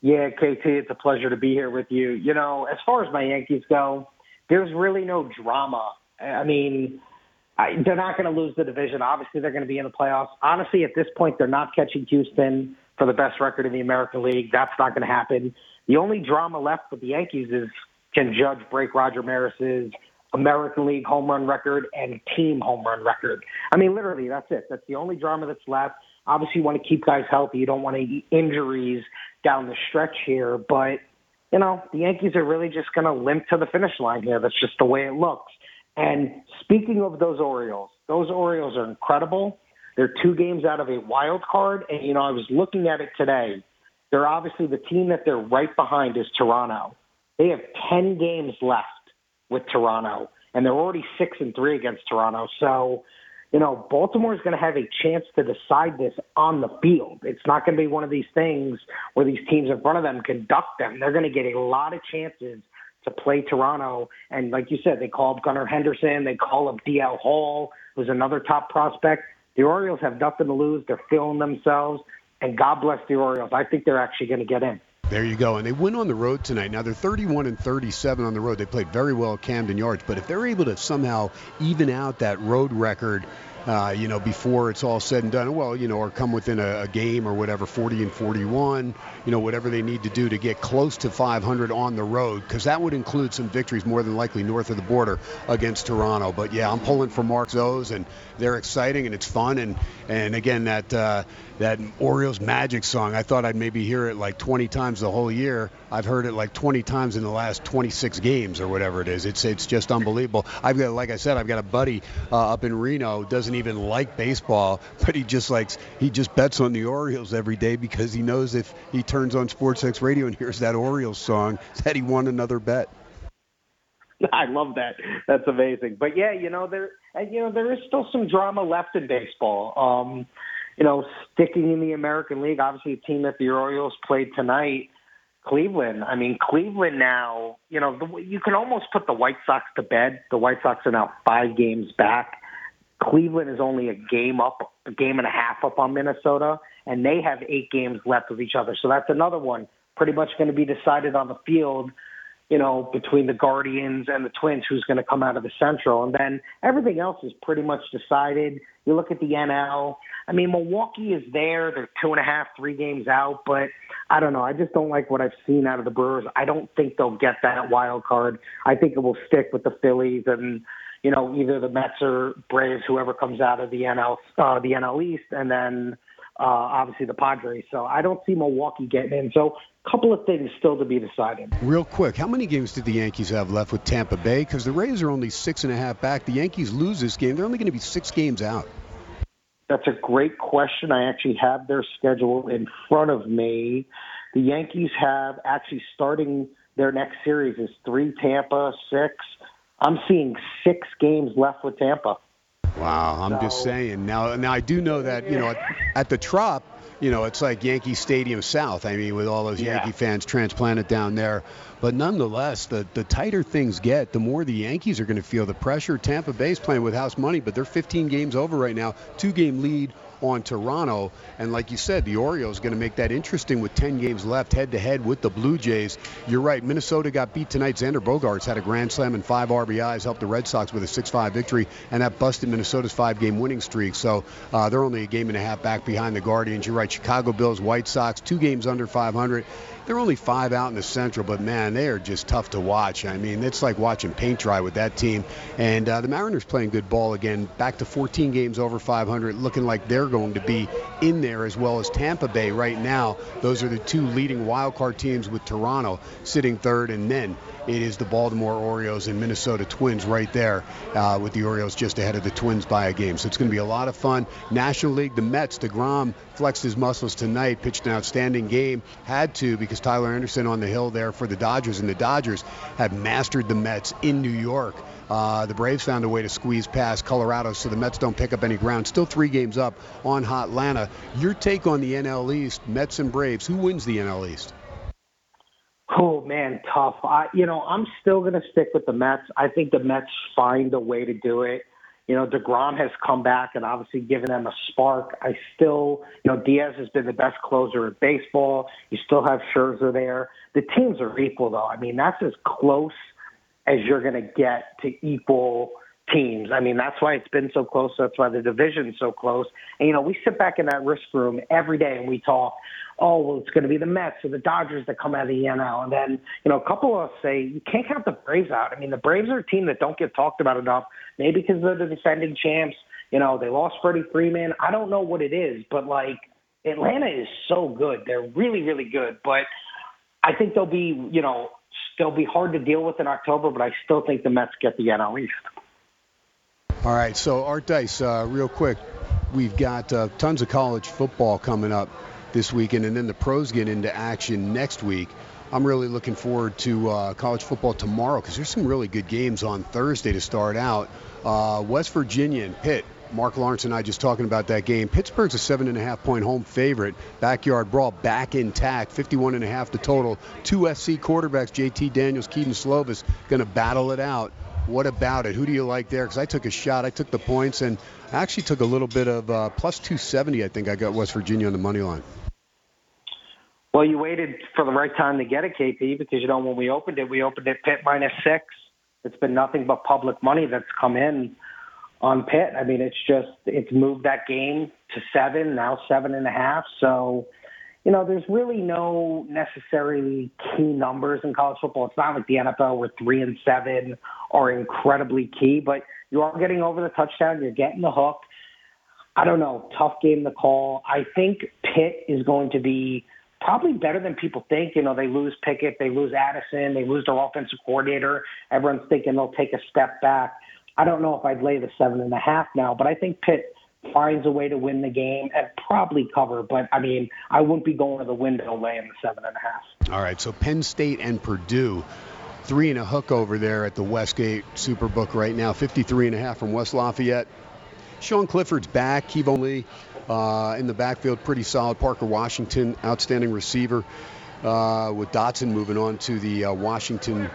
Yeah, KT, it's a pleasure to be here with you. You know, as far as my Yankees go, there's really no drama. I mean, I, they're not going to lose the division. Obviously, they're going to be in the playoffs. Honestly, at this point, they're not catching Houston for the best record in the American League. That's not going to happen. The only drama left with the Yankees is can Judge break Roger Maris's American League home run record and team home run record. I mean, literally, that's it. That's the only drama that's left. Obviously, you want to keep guys healthy. You don't want any injuries down the stretch here. But, you know, the Yankees are really just going to limp to the finish line here. That's just the way it looks. And speaking of those Orioles, those Orioles are incredible. They're two games out of a wild card. And, you know, I was looking at it today. They're obviously the team that they're right behind is Toronto. They have 10 games left with Toronto, and they're already six and three against Toronto. So, you know, Baltimore is going to have a chance to decide this on the field. It's not going to be one of these things where these teams in front of them conduct them. They're going to get a lot of chances to play Toronto. And like you said, they call up Gunnar Henderson, they call up DL Hall, who's another top prospect. The Orioles have nothing to lose. They're feeling themselves. And God bless the Orioles. I think they're actually going to get in. There you go. And they went on the road tonight. Now they're 31 and 37 on the road. They played very well at Camden Yards. But if they're able to somehow even out that road record uh, you know, before it's all said and done. Well, you know, or come within a, a, game or whatever, 40 and 41, you know, whatever they need to do to get close to 500 on the road, because that would include some victories more than likely north of the border against Toronto. But yeah, I'm pulling for Mark Zoes, and they're exciting and it's fun. And and again, that uh, that Orioles Magic song, I thought I'd maybe hear it like 20 times the whole year. I've heard it like 20 times in the last 26 games or whatever it is. It's it's just unbelievable. I've got, like I said, I've got a buddy uh, up in Reno doesn't even like baseball, but he just likes he just bets on the Orioles every day because he knows if he turns on SportsX Radio and hears that Orioles song that he won another bet. I love that. That's amazing. But yeah, you know there, you know there is still some drama left in baseball. Um, you know, sticking in the American League, obviously a team that the Orioles played tonight, Cleveland. I mean, Cleveland now, you know, the, you can almost put the White Sox to bed. The White Sox are now five games back. Cleveland is only a game up, a game and a half up on Minnesota, and they have eight games left with each other. So that's another one pretty much going to be decided on the field you know, between the Guardians and the Twins, who's going to come out of the Central. And then everything else is pretty much decided. You look at the NL. I mean, Milwaukee is there. They're two and a half, three games out. But I don't know. I just don't like what I've seen out of the Brewers. I don't think they'll get that wild card. I think it will stick with the Phillies and, you know, either the Mets or Braves, whoever comes out of the NL, uh, the NL East, and then uh, obviously the Padres. So I don't see Milwaukee getting in. So a couple of things still to be decided. Real quick, how many games did the Yankees have left with Tampa Bay? Because the Rays are only six and a half back. The Yankees lose this game. They're only going to be six games out. That's a great question. I actually have their schedule in front of me. The Yankees have actually starting their next series is three Tampa, six. I'm seeing six games left with Tampa. Wow, I'm so, just saying. Now, now I do know that you know at, at the Trop, you know it's like Yankee Stadium South. I mean, with all those yeah. Yankee fans transplanted down there. But nonetheless, the the tighter things get, the more the Yankees are going to feel the pressure. Tampa Bay's playing with house money, but they're 15 games over right now, two game lead on Toronto. And like you said, the Orioles going to make that interesting with 10 games left head to head with the Blue Jays. You're right. Minnesota got beat tonight. Xander Bogaerts had a grand slam and five RBIs, helped the Red Sox with a 6-5 victory, and that busted Minnesota's five-game winning streak. So uh, they're only a game and a half back behind the Guardians. You're right. Chicago Bills, White Sox, two games under 500. They're only five out in the Central, but man, they are just tough to watch. I mean, it's like watching paint dry with that team. And uh, the Mariners playing good ball again, back to 14 games over 500, looking like they're going to be in there as well as Tampa Bay right now. Those are the two leading wild card teams with Toronto sitting third, and then it is the Baltimore Orioles and Minnesota Twins right there, uh, with the Orioles just ahead of the Twins by a game. So it's going to be a lot of fun. National League, the Mets, DeGrom flexed his muscles tonight, pitched an outstanding game. Had to because Tyler Anderson on the hill there for the Dodgers, and the Dodgers have mastered the Mets in New York. Uh, the Braves found a way to squeeze past Colorado, so the Mets don't pick up any ground. Still three games up on Hot Atlanta. Your take on the NL East, Mets and Braves. Who wins the NL East? Oh man, tough. I, you know, I'm still going to stick with the Mets. I think the Mets find a way to do it. You know, Degrom has come back and obviously given them a spark. I still, you know, Diaz has been the best closer in baseball. You still have Scherzer there. The teams are equal, though. I mean, that's as close as you're going to get to equal teams. I mean, that's why it's been so close. That's why the division's so close. And, you know, we sit back in that risk room every day and we talk, oh, well, it's going to be the Mets or the Dodgers that come out of the NL. And then, you know, a couple of us say, you can't count the Braves out. I mean, the Braves are a team that don't get talked about enough, maybe because they're the defending champs. You know, they lost Freddie Freeman. I don't know what it is, but like Atlanta is so good. They're really, really good. But I think they'll be, you know, they'll be hard to deal with in October, but I still think the Mets get the NL East. All right, so Art Dice, uh, real quick, we've got uh, tons of college football coming up this weekend, and then the pros get into action next week. I'm really looking forward to uh, college football tomorrow because there's some really good games on Thursday to start out. Uh, West Virginia and Pitt. Marc Lawrence and I just talking about that game. Pittsburgh's a seven and a half point home favorite. Backyard brawl back intact. 51 and a half the total. Two SC quarterbacks, JT Daniels, Kedon Slovis, going to battle it out. What about it? Who do you like there? Because I took a shot. I took the points and I actually took a little bit of uh, plus 270. I think I got West Virginia on the money line. Well, you waited for the right time to get a KP, because you know when we opened it, we opened it Pitt minus six. It's been nothing but public money that's come in on Pitt. I mean, it's just it's moved that game to seven now, seven and a half. So, you know, there's really no necessarily key numbers in college football. It's not like the NFL where three and seven are incredibly key, but you are getting over the touchdown. You're getting the hook. I don't know. Tough game to call. I think Pitt is going to be probably better than people think. You know, they lose Pickett, they lose Addison, they lose their offensive coordinator. Everyone's thinking they'll take a step back. I don't know if I'd lay the seven and a half now, but I think Pitt finds a way to win the game and probably cover. But I mean, I wouldn't be going to the window laying the seven and a half. All right, so Penn State and Purdue. Three and a hook over there at the Westgate Superbook right now. 53 and a half from West Lafayette. Sean Clifford's back. Keyvone Lee uh, in the backfield, pretty solid. Parker Washington, outstanding receiver. Uh, with Dotson moving on to the uh, Washington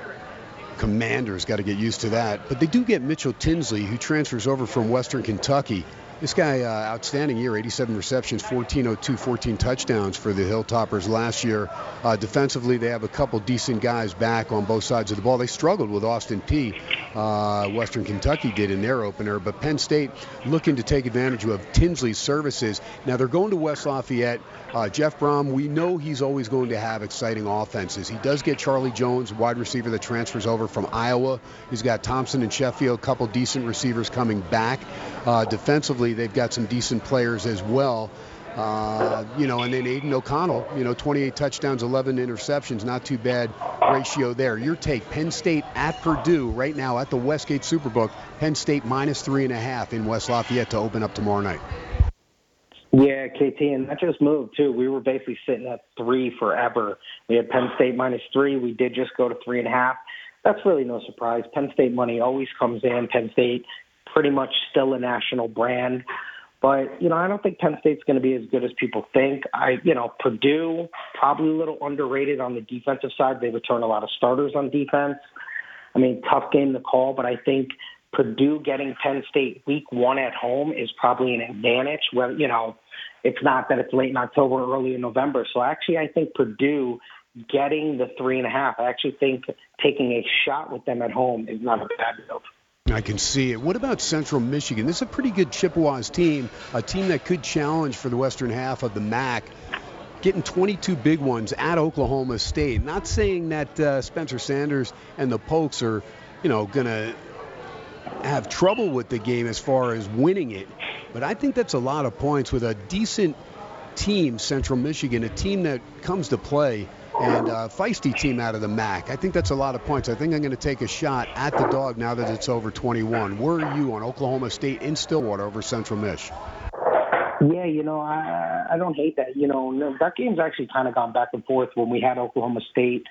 Commanders, got to get used to that. But they do get Mitchell Tinsley, who transfers over from Western Kentucky. This guy, uh, outstanding year, 87 receptions, 1402, 14 touchdowns for the Hilltoppers last year. Uh, defensively, they have a couple decent guys back on both sides of the ball. They struggled with Austin Peay. Uh, Western Kentucky did in their opener, but Penn State looking to take advantage of Tinsley's services. Now they're going to West Lafayette. Uh, Jeff Brohm, we know he's always going to have exciting offenses. He does get Charlie Jones, wide receiver that transfers over from Iowa. He's got Thompson and Sheffield, a couple decent receivers coming back. Uh, they've got some decent players as well. Uh, you know, and then Aidan O'Connell, you know, 28 touchdowns, 11 interceptions, not too bad ratio there. Your take, Penn State at Purdue right now at the Westgate Superbook. Penn State minus three and a half in West Lafayette to open up tomorrow night. Yeah, KT, and that just moved too. We were basically sitting at three forever. We had Penn State minus three. We did just go to three and a half. That's really no surprise. Penn State money always comes in. Penn State pretty much still a national brand. But, you know, I don't think Penn State's going to be as good as people think. I, you know, Purdue, probably a little underrated on the defensive side. They return a lot of starters on defense. I mean, tough game to call, but I think Purdue getting Penn State week one at home is probably an advantage. Where, you know, it's not that it's late in October, or early in November. So actually, I think Purdue getting the three and a half, I actually think taking a shot with them at home is not a bad move. I can see it. What about Central Michigan? This is a pretty good Chippewas team, a team that could challenge for the western half of the MAC. Getting 22 big ones at Oklahoma State. Not saying that uh, Spencer Sanders and the Pokes are, you know, going to have trouble with the game as far as winning it, but I think that's a lot of points with a decent team, Central Michigan, a team that comes to play and a feisty team out of the MAC. I think that's a lot of points. I think I'm going to take a shot at the dog now that it's over 21. Where are you on Oklahoma State in Stillwater over Central Mich? Yeah, you know, I I don't hate that. You know, that game's actually kind of gone back and forth when we had Oklahoma State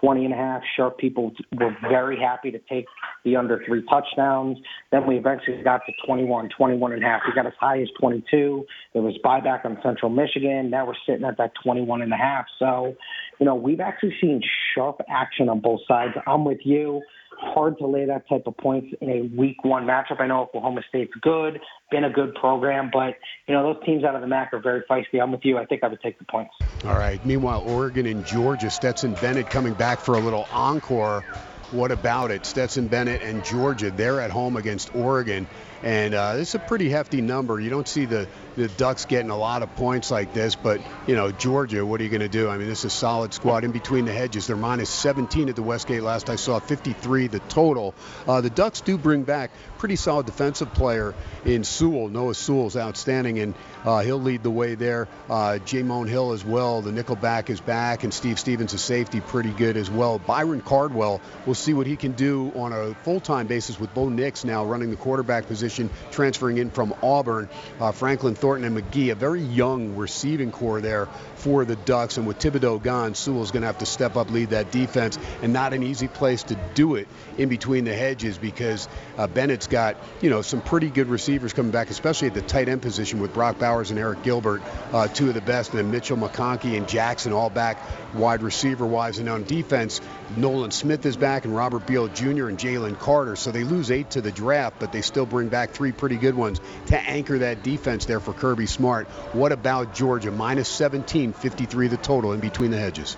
20 and a half. Sharp people were very happy to take the under three touchdowns. Then we eventually got to 21, 21 and a half. We got as high as 22. There was buyback on Central Michigan. Now we're sitting at that 21 and a half. So, you know, we've actually seen sharp action on both sides. I'm with you hard to lay that type of points in a week one matchup. I know Oklahoma State's good, been a good program, but you know those teams out of the MAC are very feisty. I'm with you. I think I would take the points. All right. Meanwhile, Oregon and Georgia, Stetson Bennett coming back for a little encore. What about it? Stetson Bennett and Georgia, they're at home against Oregon. And uh, it's a pretty hefty number. You don't see the, the Ducks getting a lot of points like this, but, you know, Georgia, what are you going to do? I mean, this is a solid squad in between the hedges. They're minus 17 at the Westgate last I saw, 53 the total. Uh, the Ducks do bring back pretty solid defensive player in Sewell. Noah Sewell's outstanding, and uh, he'll lead the way there. Uh, Jamon Hill as well. The nickelback is back, and Steve Stevens, a safety, pretty good as well. Byron Cardwell, we'll see what he can do on a full-time basis with Bo Nix now running the quarterback position position, transferring in from Auburn. Uh, Franklin Thornton and McGee, a very young receiving core there for the Ducks. And with Thibodeaux gone, Sewell's going to have to step up, lead that defense, and not an easy place to do it in between the hedges because uh, Bennett's got you know some pretty good receivers coming back, especially at the tight end position with Brock Bowers and Arik Gilbert, uh, two of the best, and then Mitchell McConkey and Jackson all back wide receiver wise. And on defense, Nolan Smith is back and Robert Beal Jr. and Jalen Carter. So they lose eight to the draft, but they still bring back three pretty good ones to anchor that defense there for Kirby Smart. What about Georgia? Minus 17, 53 the total in between the hedges.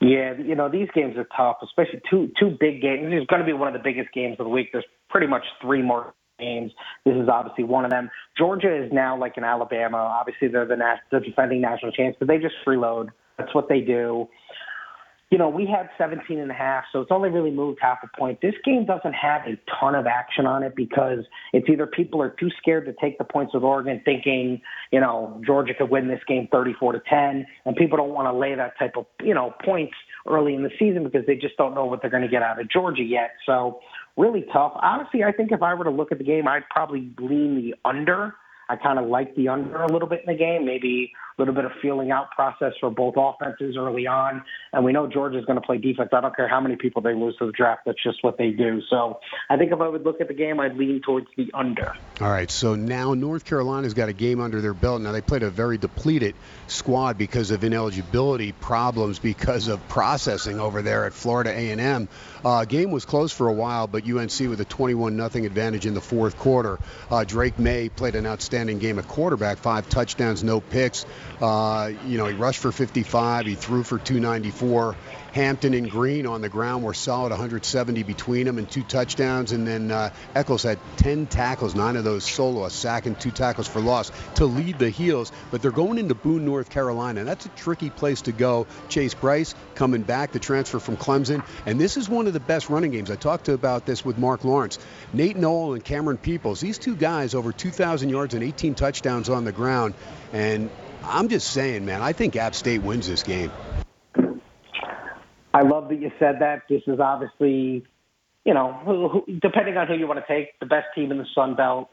Yeah, you know these games are tough, especially two two big games. This is going to be one of the biggest games of the week. There's pretty much three more games. This is obviously one of them. Georgia is now like an Alabama. Obviously, they're the, nas- the defending national champs, but they just freeload. That's what they do you know, we had 17 and a half, so it's only really moved half a point. This game doesn't have a ton of action on it because it's either people are too scared to take the points with Oregon, thinking, you know, Georgia could win this game 34 to 10, and people don't want to lay that type of, you know, points early in the season because they just don't know what they're going to get out of Georgia yet. So really tough. Honestly, I think if I were to look at the game, I'd probably lean the under. I kind of like the under a little bit in the game, maybe a little bit of feeling out process for both offenses early on. And we know Georgia's going to play defense. I don't care how many people they lose to the draft. That's just what they do. So I think if I would look at the game, I'd lean towards the under. All right. So now North Carolina's got a game under their belt. Now they played a very depleted squad because of ineligibility problems because of processing over there at Florida A&M. Uh, game was close for a while, but UNC with a 21 nothing advantage in the fourth quarter. Uh, Drake Maye played an outstanding game at quarterback, five touchdowns, no picks. Uh, you know, he rushed for 55. He threw for 294. Hampton and Green on the ground were solid, 170 between them and two touchdowns. And then uh, Eccles had 10 tackles, nine of those solo, a sack and two tackles for loss to lead the Heels. But they're going into Boone, North Carolina. And that's a tricky place to go. Chase Brice coming back, the transfer from Clemson. And this is one of the best running games. I talked about this with Marc Lawrence. Nate Noel and Camerun Peoples, these two guys over 2,000 yards and 18 touchdowns on the ground. And I'm just saying, man, I think App State wins this game. I love that you said that. This is obviously, you know, who, depending on who you want to take, the best team in the Sun Belt.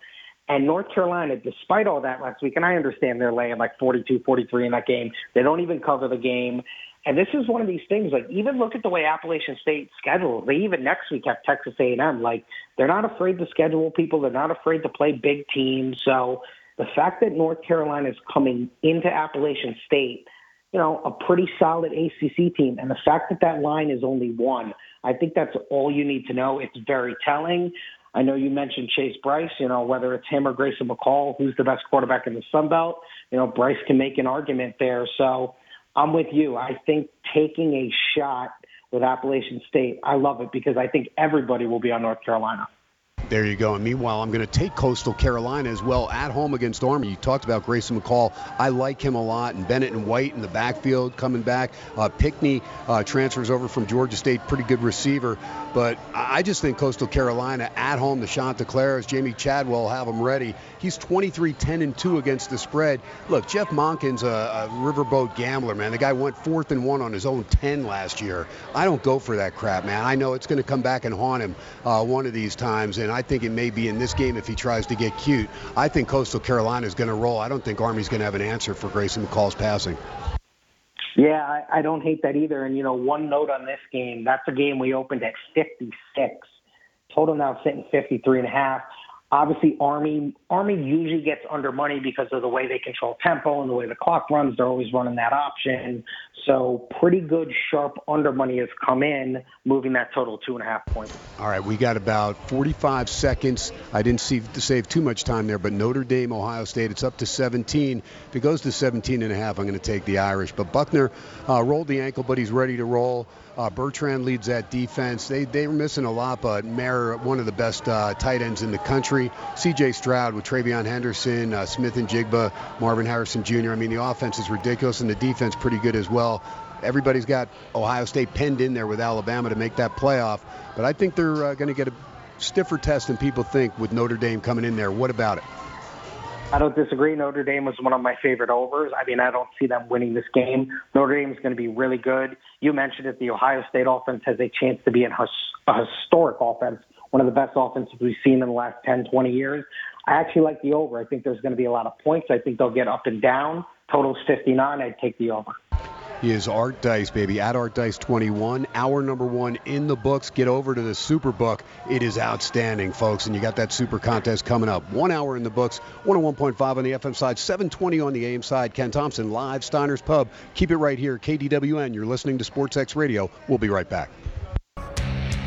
And North Carolina, despite all that last week, and I understand they're laying like 42, 43 in that game, they don't even cover the game. And this is one of these things. Like, even look at the way Appalachian State scheduled. They even next week have Texas A&M. Like, they're not afraid to schedule people. They're not afraid to play big teams. So the fact that North Carolina is coming into Appalachian State, you know, a pretty solid ACC team, and the fact that that line is only one, I think that's all you need to know. It's very telling. I know you mentioned Chase Brice, you know, whether it's him or Grayson McCall, who's the best quarterback in the Sun Belt, you know, Brice can make an argument there. So I'm with you. I think taking a shot with Appalachian State, I love it because I think everybody will be on North Carolina. There you go. And meanwhile, I'm going to take Coastal Carolina as well at home against Army. You talked about Grayson McCall. I like him a lot. And Bennett and White in the backfield coming back. Uh, Pinckney uh, transfers over from Georgia State, pretty good receiver. But I just think Coastal Carolina at home, the Chanticleers, Jamey Chadwell have them ready. He's 23 10 and 2 against the spread. Look, Jeff Monken's a, a riverboat gambler, man. The guy went fourth and one on his own 10 last year. I don't go for that crap, man. I know it's going to come back and haunt him uh, one of these times. And I think it may be in this game if he tries to get cute. I think Coastal Carolina is going to roll. I don't think Army's going to have an answer for Grayson McCall's passing. Yeah, I, I don't hate that either. And, you know, one note on this game, that's a game we opened at 56. Total now sitting 53 and a half obviously Army Army usually gets under money because of the way they control tempo and the way the clock runs. They're always running that option. So pretty good sharp under money has come in, moving that total two and a half points. All right, we got about 45 seconds. I didn't see save too much time there, but Notre Dame, Ohio State, it's up to 17. If it goes to 17 and a half, I'm going to take the Irish. But Buchner uh, rolled the ankle, but he's ready to roll. Uh, Bertrand leads that defense. They they were missing a lot, but Mayer, one of the best uh, tight ends in the country. C.J. Stroud with TreVeyon Henderson, uh, Smith-Njigba, Marvin Harrison Jr. I mean, the offense is ridiculous, and the defense pretty good as well. Everybody's got Ohio State penned in there with Alabama to make that playoff, but I think they're uh, going to get a stiffer test than people think with Notre Dame coming in there. What about it? I don't disagree. Notre Dame was one of my favorite overs. I mean, I don't see them winning this game. Notre Dame is going to be really good. You mentioned it. The Ohio State offense has a chance to be a historic offense, one of the best offenses we've seen in the last 10, 20 years. I actually like the over. I think there's going to be a lot of points. I think they'll get up and down. Total's 59. I'd take the over. He is Art Dice, baby, at Art Dice 21. Hour number one in the books. Get over to the Super Book. It is outstanding, folks. And you got that super contest coming up. One hour in the books, 101.5 on the FM side, 720 on the AM side. Ken Thomson, live, Steiner's Pub. Keep it right here, KDWN. You're listening to SportsX Radio. We'll be right back.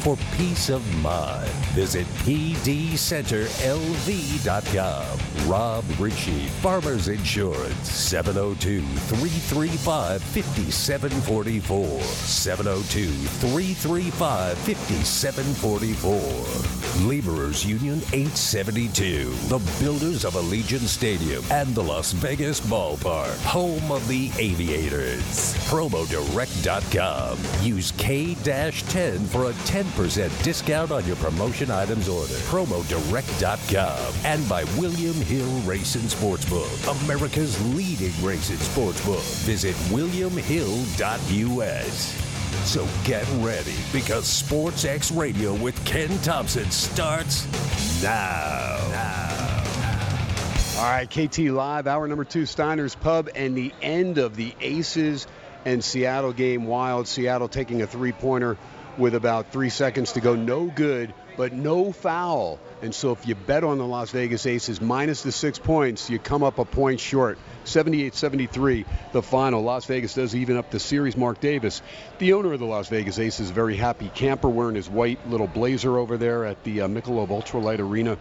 for peace of mind. Visit pdcenterlv.com. Rob Ritchie, Farmers Insurance, 702 335 5744. 702 335 5744. Laborers Union 872, the builders of Allegiant Stadium and the Las Vegas Ballpark, home of the Aviators. PromoDirect.com. Use K-10 for a 10% discount on your promotion items order. PromoDirect.com. And by William Hill Racing Sportsbook, America's leading racing sportsbook. Visit WilliamHill.us. So get ready because Sports X Radio with Ken Thomson starts now. now. All right, KT Live, hour number two, Steiner's Pub, and the end of the Aces and Seattle game. Wild. Seattle taking a three pointer with about three seconds to go. No good, but no foul. And so if you bet on the Las Vegas Aces minus the six points, you come up a point short. 78 73, the final. Las Vegas does even up the series. Mark Davis, the owner of the Las Vegas Aces, very happy camper wearing his white little blazer over there at the uh, Michelob Ultralight Arena.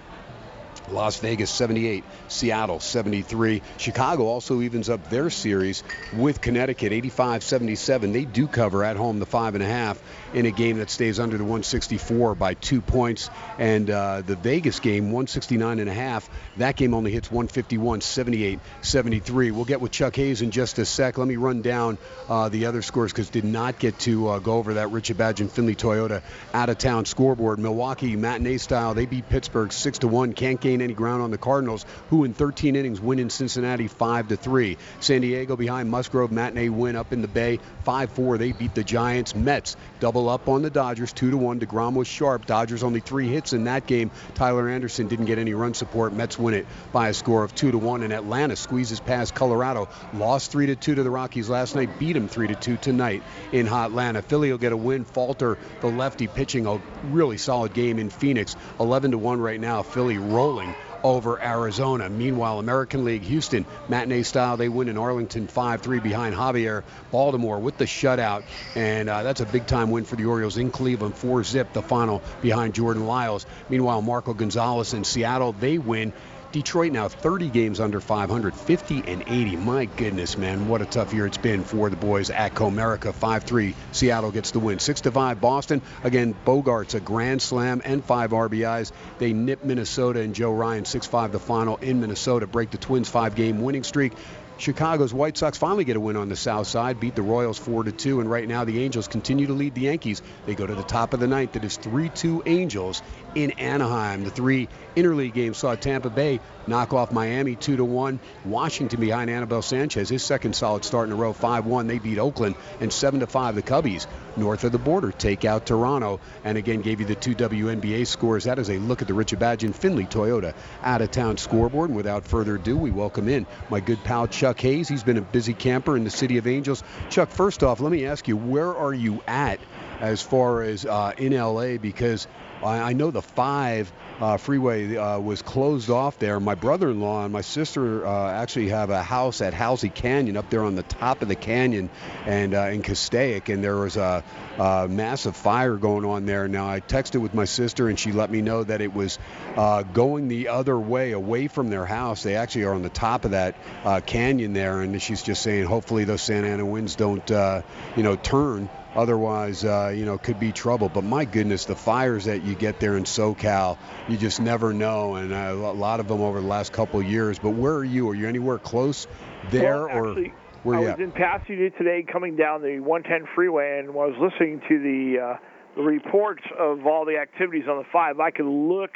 Las Vegas 78, Seattle 73. Chicago also evens up their series with Connecticut 85 77. They do cover at home the five and a half in a game that stays under the 164 by two points. And uh, the Vegas game 169 and a half. That game only hits 151 78 73. We'll get with Chuck Hayes in just a sec. Let me run down uh, the other scores because did not get to uh, go over that Richard Badge Findlay Toyota out of town scoreboard. Milwaukee matinee style. They beat Pittsburgh six to one. Can't gain any ground on the Cardinals, who in 13 innings win in Cincinnati 5 to 3. San Diego behind Musgrove matinee win up in the Bay 5-4. They beat the Giants. Mets double up on the Dodgers 2 to 1. Degrom was sharp. Dodgers only three hits in that game. Tyler Anderson didn't get any run support. Mets win it by a score of 2 to 1. And Atlanta squeezes past Colorado. Lost 3 to 2 to the Rockies last night. Beat them 3 to 2 tonight in Atlanta. Philly will get a win. Falter the lefty pitching a really solid game in Phoenix. 11 to 1 right now. Philly rolling over Arizona. Meanwhile, American League Houston, matinee style, they win in Arlington 5 3 behind Javier. Baltimore with the shutout, and uh, that's a big time win for the Orioles in Cleveland, 4 zip, the final behind Jordan Lyles. Meanwhile, Marco Gonzalez in Seattle, they win Detroit now 30 games under 500, 50 and 80. My goodness, man, what a tough year it's been for the boys at Comerica. 5-3, Seattle gets the win. 6-5, Boston. Again, Bogaerts a grand slam and five RBIs. They nip Minnesota and Joe Ryan 6-5 the final in Minnesota, break the Twins five-game winning streak. Chicago's White Sox finally get a win on the south side, beat the Royals 4 to 2, and right now the Angels continue to lead the Yankees. They go to the top of the ninth. It is 3 2 Angels in Anaheim. The three interleague games saw Tampa Bay knock off Miami 2 to 1. Washington behind Anibal Sanchez, his second solid start in a row, 5 1. They beat Oakland, and 7 to 5 the Cubbies north of the border take out Toronto. And again, gave you the two WNBA scores. That is a look at the Richard Badge Findlay Toyota out of town scoreboard. And without further ado, we welcome in my good pal Chuck Hayes. He's been a busy camper in the city of Angels. Chuck, first off, let me ask you, where are you at as far as uh, in LA? Because I know the five uh, freeway uh, was closed off there. My brother-in-law and my sister uh, actually have a house at Hasley Canyon up there on the top of the canyon, and uh, in Castaic, and there was a, a, massive fire going on there. Now I texted with my sister, and she let me know that it was uh, going the other way, away from their house. They actually are on the top of that uh, canyon there, and she's just saying, hopefully those Santa Ana winds don't, you know, turn Otherwise, uh, you know, could be trouble. But my goodness, the fires that you get there in SoCal, you just never know. And uh, a lot of them over the last couple of years. But where are you? Are you anywhere close there, well, actually, or where I you was at? in Pasadena today, coming down the 110 freeway, and was listening to the, uh, the reports of all the activities on the five. I could look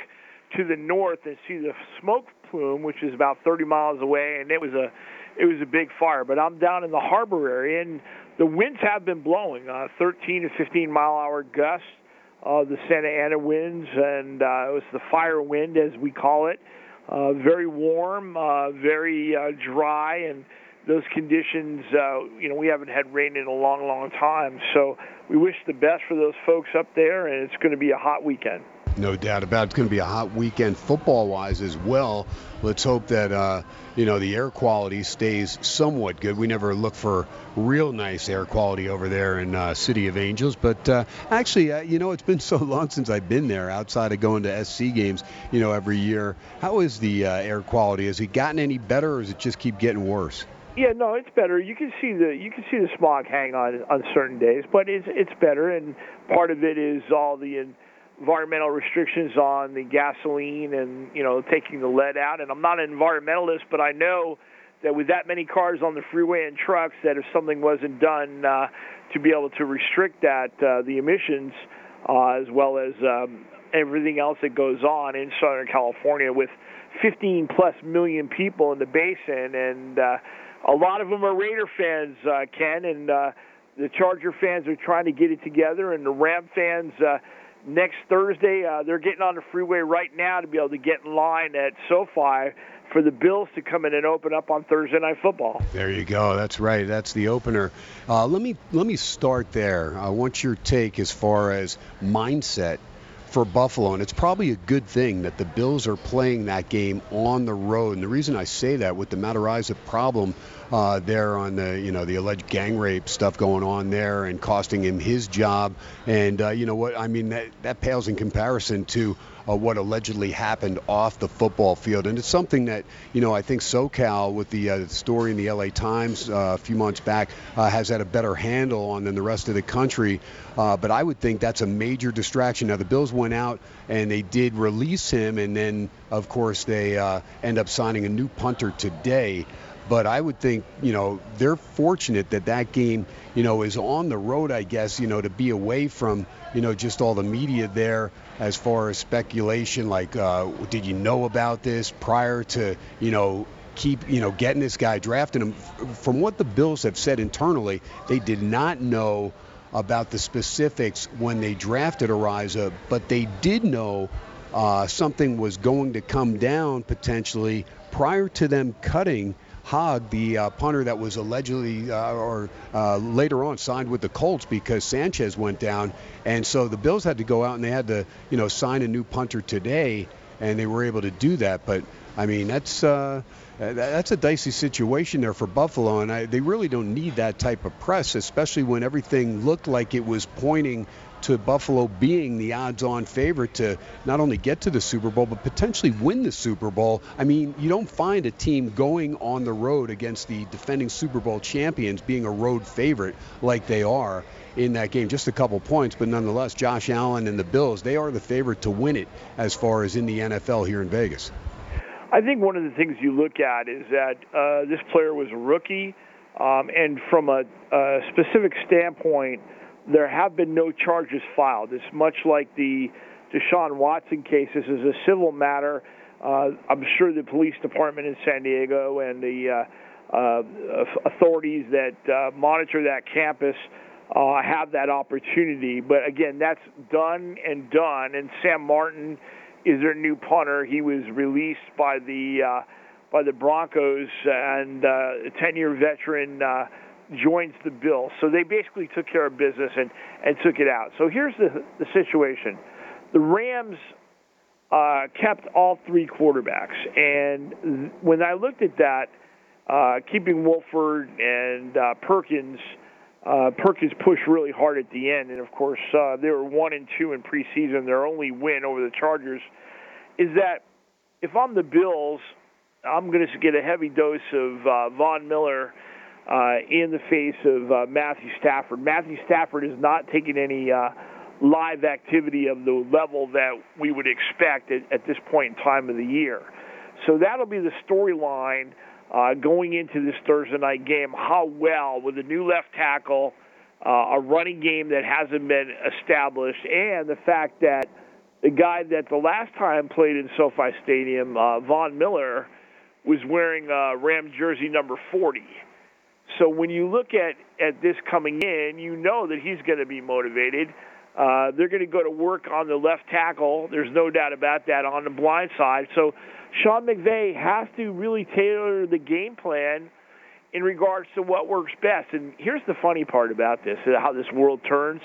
to the north and see the smoke plume, which is about 30 miles away, and it was a it was a big fire. But I'm down in the harbor area, and the winds have been blowing uh, 13 to 15 mile hour gusts. uh, the Santa Ana winds, and uh, it was the fire wind, as we call it. Uh, very warm, uh, very uh, dry, and those conditions, uh, you know, we haven't had rain in a long, long time. So we wish the best for those folks up there, and it's going to be a hot weekend. No doubt about it. It's going to be a hot weekend football-wise as well. Let's hope that uh, you know the air quality stays somewhat good. We never look for real nice air quality over there in uh, City of Angels, but uh, actually, uh, you know, it's been so long since I've been there. Outside of going to SC games, you know, every year. How is the uh, air quality? Has it gotten any better, or does it just keep getting worse? Yeah, no, it's better. You can see the you can see the smog hang on on certain days, but it's it's better, and part of it is all the environmental restrictions on the gasoline and you know taking the lead out. And I'm not an environmentalist, but I know that with that many cars on the freeway and trucks, that if something wasn't done uh, to be able to restrict that uh, the emissions, uh, as well as um, everything else that goes on in Southern California with 15 plus million people in the basin, and uh, a lot of them are Raider fans, uh, Ken, and uh, the Charger fans are trying to get it together, and the Ram fans. Uh, next Thursday. Uh, they're getting on the freeway right now to be able to get in line at SoFi for the Bills to come in and open up on Thursday Night Football. There you go. That's right. That's the opener. Uh, let me let me start there. I want your take as far as mindset for Buffalo, and it's probably a good thing that the Bills are playing that game on the road. And the reason I say that with the Matt Araiza problem uh, there on the you know the alleged gang rape stuff going on there and costing him his job, and uh, you know what I mean that that pales in comparison to uh, what allegedly happened off the football field. And it's something that, you know, I think SoCal, with the uh, story in the LA Times uh, a few months back, uh, has had a better handle on than the rest of the country. Uh, but I would think that's a major distraction. Now, the Bills went out and they did release him, and then, of course, they uh, end up signing a new punter today. But I would think, you know, they're fortunate that that game, you know, is on the road, I guess, you know, to be away from, you know, just all the media there as far as speculation, like, uh, did you know about this prior to, you know, keep, you know, getting this guy, him? From what the Bills have said internally, they did not know about the specifics when they drafted Araiza, but they did know uh, something was going to come down potentially prior to them cutting Haack, the uh, punter that was allegedly uh, or uh, later on signed with the Colts because Sanchez went down, and so the Bills had to go out and they had to, you know, sign a new punter today, and they were able to do that. But I mean, that's uh, that's a dicey situation there for Buffalo, and I, they really don't need that type of press, especially when everything looked like it was pointing to Buffalo being the odds on favorite to not only get to the Super Bowl, but potentially win the Super Bowl. I mean, you don't find a team going on the road against the defending Super Bowl champions being a road favorite like they are in that game. Just a couple points, but nonetheless, Josh Allen and the Bills, they are the favorite to win it as far as in the NFL here in Vegas. I think one of the things you look at is that uh, this player was a rookie, um, and from a, a specific standpoint, there have been no charges filed. It's much like the Deshaun Watson case. This is a civil matter. Uh, I'm sure the police department in San Diego and the uh, uh, authorities that uh, monitor that campus uh, have that opportunity. But again, that's done and done. And Sam Martin is their new punter. He was released by the uh, by the Broncos and a 10-year veteran. Joins the bill. So they basically took care of business and, and took it out. So here's the, the situation the Rams uh, kept all three quarterbacks. And when I looked at that, uh, keeping Wolford and uh, Perkins, uh, Perkins pushed really hard at the end. And of course, uh, they were one and two in preseason. Their only win over the Chargers is that if I'm the Bills, I'm going to get a heavy dose of uh, Von Miller uh, in the face of uh, Matthew Stafford. Matthew Stafford is not taking any uh, live activity of the level that we would expect at, at this point in time of the year. So that'll be the storyline uh, going into this Thursday night game. How well with a new left tackle, uh, a running game that hasn't been established, and the fact that the guy that the last time played in SoFi Stadium, uh, Von Miller, was wearing uh, Ram jersey number 40. So when you look at, at this coming in, you know that he's going to be motivated. Uh, they're going to go to work on the left tackle. There's no doubt about that on the blind side. So Sean McVay has to really tailor the game plan in regards to what works best. And here's the funny part about this, how this world turns.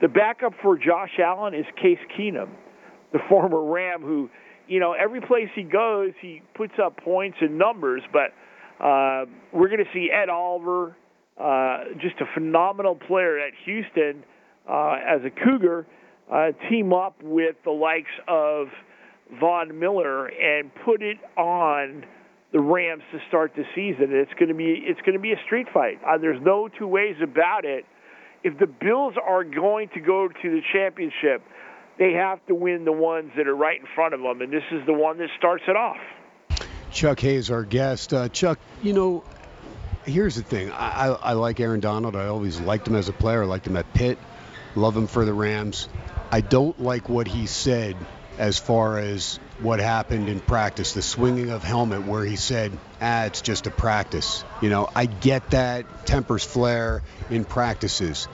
The backup for Josh Allen is Case Keenum, the former Ram who, you know, every place he goes, he puts up points and numbers, but uh, we're going to see Ed Oliver, uh, just a phenomenal player at Houston uh, as a Cougar, uh, team up with the likes of Von Miller and put it on the Rams to start the season. It's going to be it's going to be a street fight. Uh, there's no two ways about it. If the Bills are going to go to the championship, they have to win the ones that are right in front of them, and this is the one that starts it off. Chuck Hayes, our guest. Uh, Chuck, you know, here's the thing. I, I, I like Aaron Donald. I always liked him as a player. I liked him at Pitt. Love him for the Rams. I don't like what he said as far as what happened in practice, the swinging of helmet where he said, ah, it's just a practice. You know, I get that tempers flare in practices.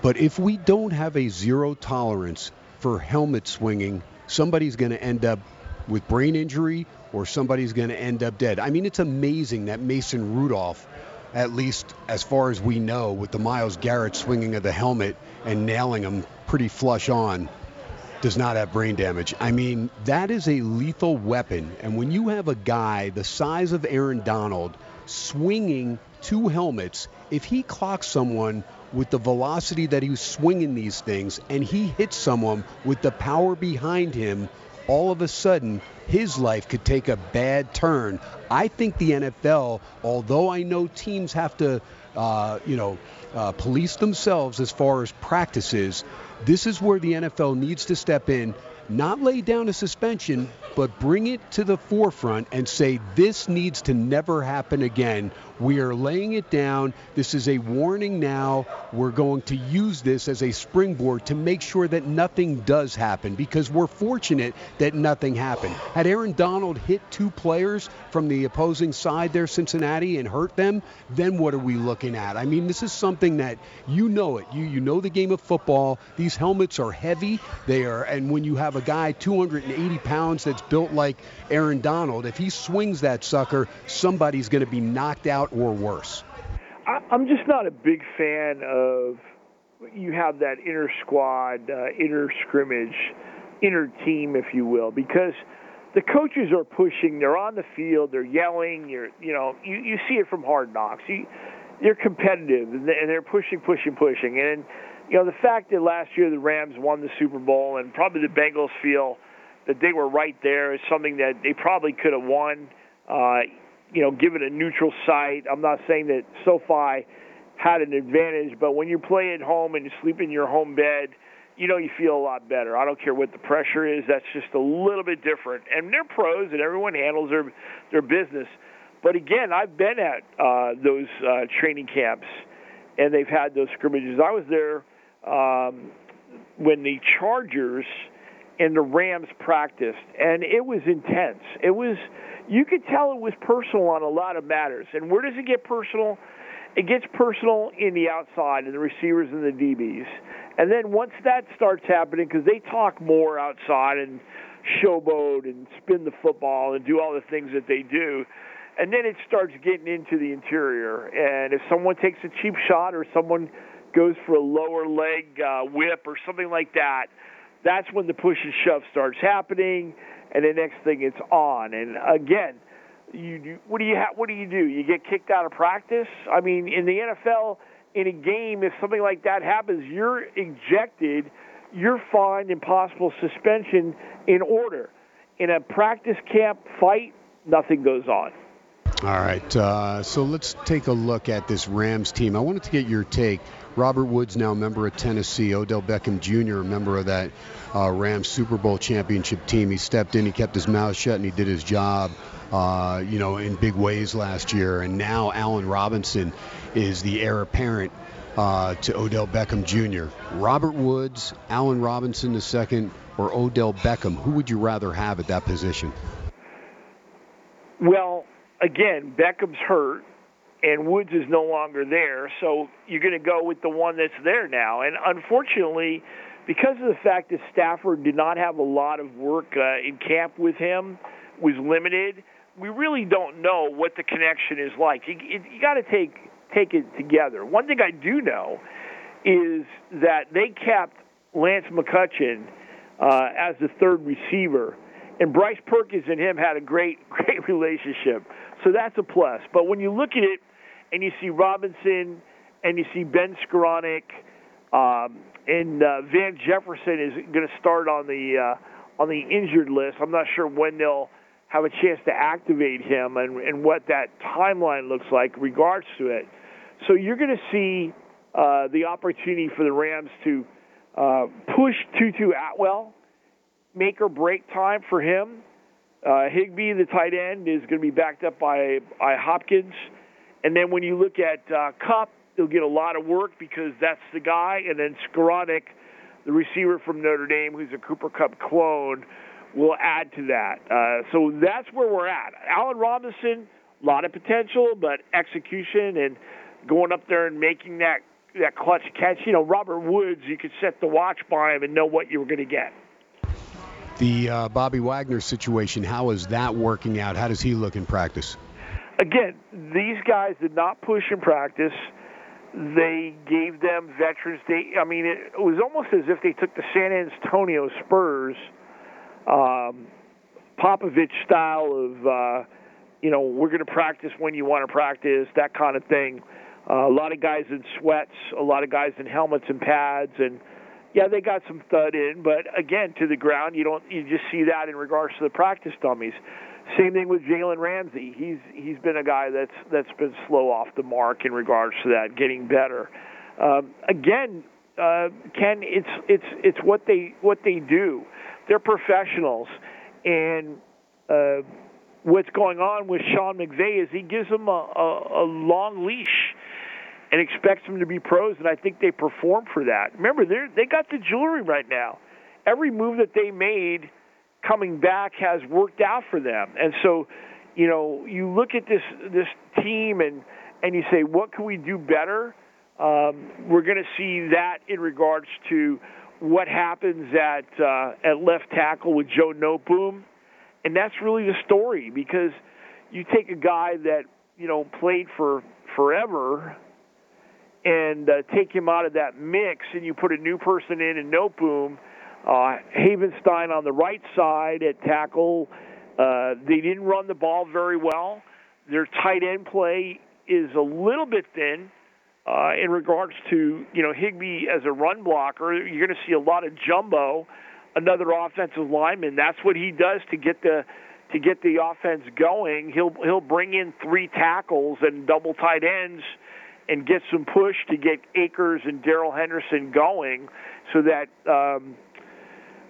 But if we don't have a zero tolerance for helmet swinging, somebody's going to end up with brain injury or somebody's going to end up dead. I mean, it's amazing that Mason Rudolph at least as far as we know, with the Myles Garrett swinging of the helmet and nailing him pretty flush on, does not have brain damage. I mean, that is a lethal weapon. And when you have a guy the size of Aaron Donald swinging two helmets, if he clocks someone with the velocity that he's swinging these things and he hits someone with the power behind him, all of a sudden his life could take a bad turn. I think the NFL, although I know teams have to, uh, you know, uh, police themselves as far as practices, this is where the NFL needs to step in not lay down a suspension, but bring it to the forefront and say, this needs to never happen again. We are laying it down. This is a warning now. We're going to use this as a springboard to make sure that nothing does happen because we're fortunate that nothing happened. Had Aaron Donald hit two players from the opposing side there, Cincinnati, and hurt them, then what are we looking at? I mean, this is something that you know it. You you know the game of football. These helmets are heavy. They are, and when you have a guy 280 pounds that's built like Aaron Donald, if he swings that sucker, somebody's going to be knocked out or worse? I'm just not a big fan of you have that inner squad, uh, inner scrimmage, inner team, if you will, because the coaches are pushing. They're on the field. They're yelling. You're, you know, you, you see it from Hard Knocks. You, they're competitive and they're pushing, pushing, pushing. And you know, the fact that last year the Rams won the Super Bowl and probably the Bengals feel that they were right there is something that they probably could have won. Uh, you know, give it a neutral site. I'm not saying that SoFi had an advantage, but when you play at home and you sleep in your home bed, you know you feel a lot better. I don't care what the pressure is. That's just a little bit different. And they're pros, and everyone handles their their business. But again, I've been at uh, those uh, training camps, and they've had those scrimmages. I was there um, when the Chargers and the Rams practiced, and it was intense. It was you could tell it was personal on a lot of matters. And where does it get personal? It gets personal in the outside and the receivers and the DBs. And then once that starts happening, because they talk more outside and showboat and spin the football and do all the things that they do, and then it starts getting into the interior. And if someone takes a cheap shot or someone goes for a lower leg uh, whip or something like that, that's when the push and shove starts happening and the next thing it's on. And again, you what do you ha- what do you do? You get kicked out of practice? I mean, in the NFL, in a game, if something like that happens, you're ejected. You're fined and possible suspension in order. In a practice camp fight, nothing goes on. All right, uh, so let's take a look at this Rams team. I wanted to get your take. Robert Woods, now a member of Tennessee. Odell Beckham Jr., a member of that uh, Rams Super Bowl championship team. He stepped in, he kept his mouth shut, and he did his job, uh, you know, in big ways last year. And now Allen Robinson is the heir apparent uh, to Odell Beckham Jr. Robert Woods, Allen Robinson II, or Odell Beckham. Who would you rather have at that position? Well, again, Beckham's hurt and Woods is no longer there, so you're going to go with the one that's there now. And unfortunately, because of the fact that Stafford did not have a lot of work uh, in camp with him, was limited. We really don't know what the connection is like. You, you got to take take it together. One thing I do know is that they kept Lance McCutcheon uh, as the third receiver, and Bryce Perkins and him had a great great relationship. So that's a plus. But when you look at it and you see Robinson and you see Ben Skowronek, um, and uh, Van Jefferson is going to start on the uh, on the injured list. I'm not sure when they'll have a chance to activate him and, and what that timeline looks like regards to it. So you're going to see uh, the opportunity for the Rams to uh, push Tutu Atwell, make or break time for him. Uh, Higbee, the tight end, is going to be backed up by, by Hopkins. And then when you look at uh, Kupp, he'll get a lot of work because that's the guy. And then Skowronek, the receiver from Notre Dame, who's a Cooper Kupp clone, will add to that. Uh, so that's where we're at. Allen Robinson, a lot of potential, but execution and going up there and making that that clutch catch. You know, Robert Woods, you could set the watch by him and know what you were going to get. The uh, Bobby Wagner situation, how is that working out? How does he look in practice? Again, these guys did not push in practice. They gave them veterans. They, I mean, it was almost as if they took the San Antonio Spurs, um, Popovich style of, uh, you know, we're going to practice when you want to practice, that kind of thing. Uh, a lot of guys in sweats, a lot of guys in helmets and pads, and yeah, they got some thud in, but again, to the ground, you don't you just see that in regards to the practice dummies. Same thing with Jalen Ramsey. He's he's been a guy that's that's been slow off the mark in regards to that, getting better. Um, again, uh, Ken, it's it's it's what they what they do. They're professionals, and uh, what's going on with Sean McVay is he gives them a, a, a long leash and expects them to be pros, and I think they perform for that. Remember, they they got the jewelry right now. Every move that they made coming back has worked out for them, and so you know you look at this this team and and you say, what can we do better? Um, we're going to see that in regards to what happens at uh, at left tackle with Joe Noteboom, and that's really the story because you take a guy that you know played for forever and uh, take him out of that mix, and you put a new person in and Noteboom, uh, Havenstein on the right side at tackle. Uh, they didn't run the ball very well. Their tight end play is a little bit thin uh, in regards to you know Higbee as a run blocker. You're going to see a lot of jumbo, another offensive lineman. That's what he does to get the to get the offense going. He'll he'll bring in three tackles and double tight ends and get some push to get Akers and Darrell Henderson going so that um,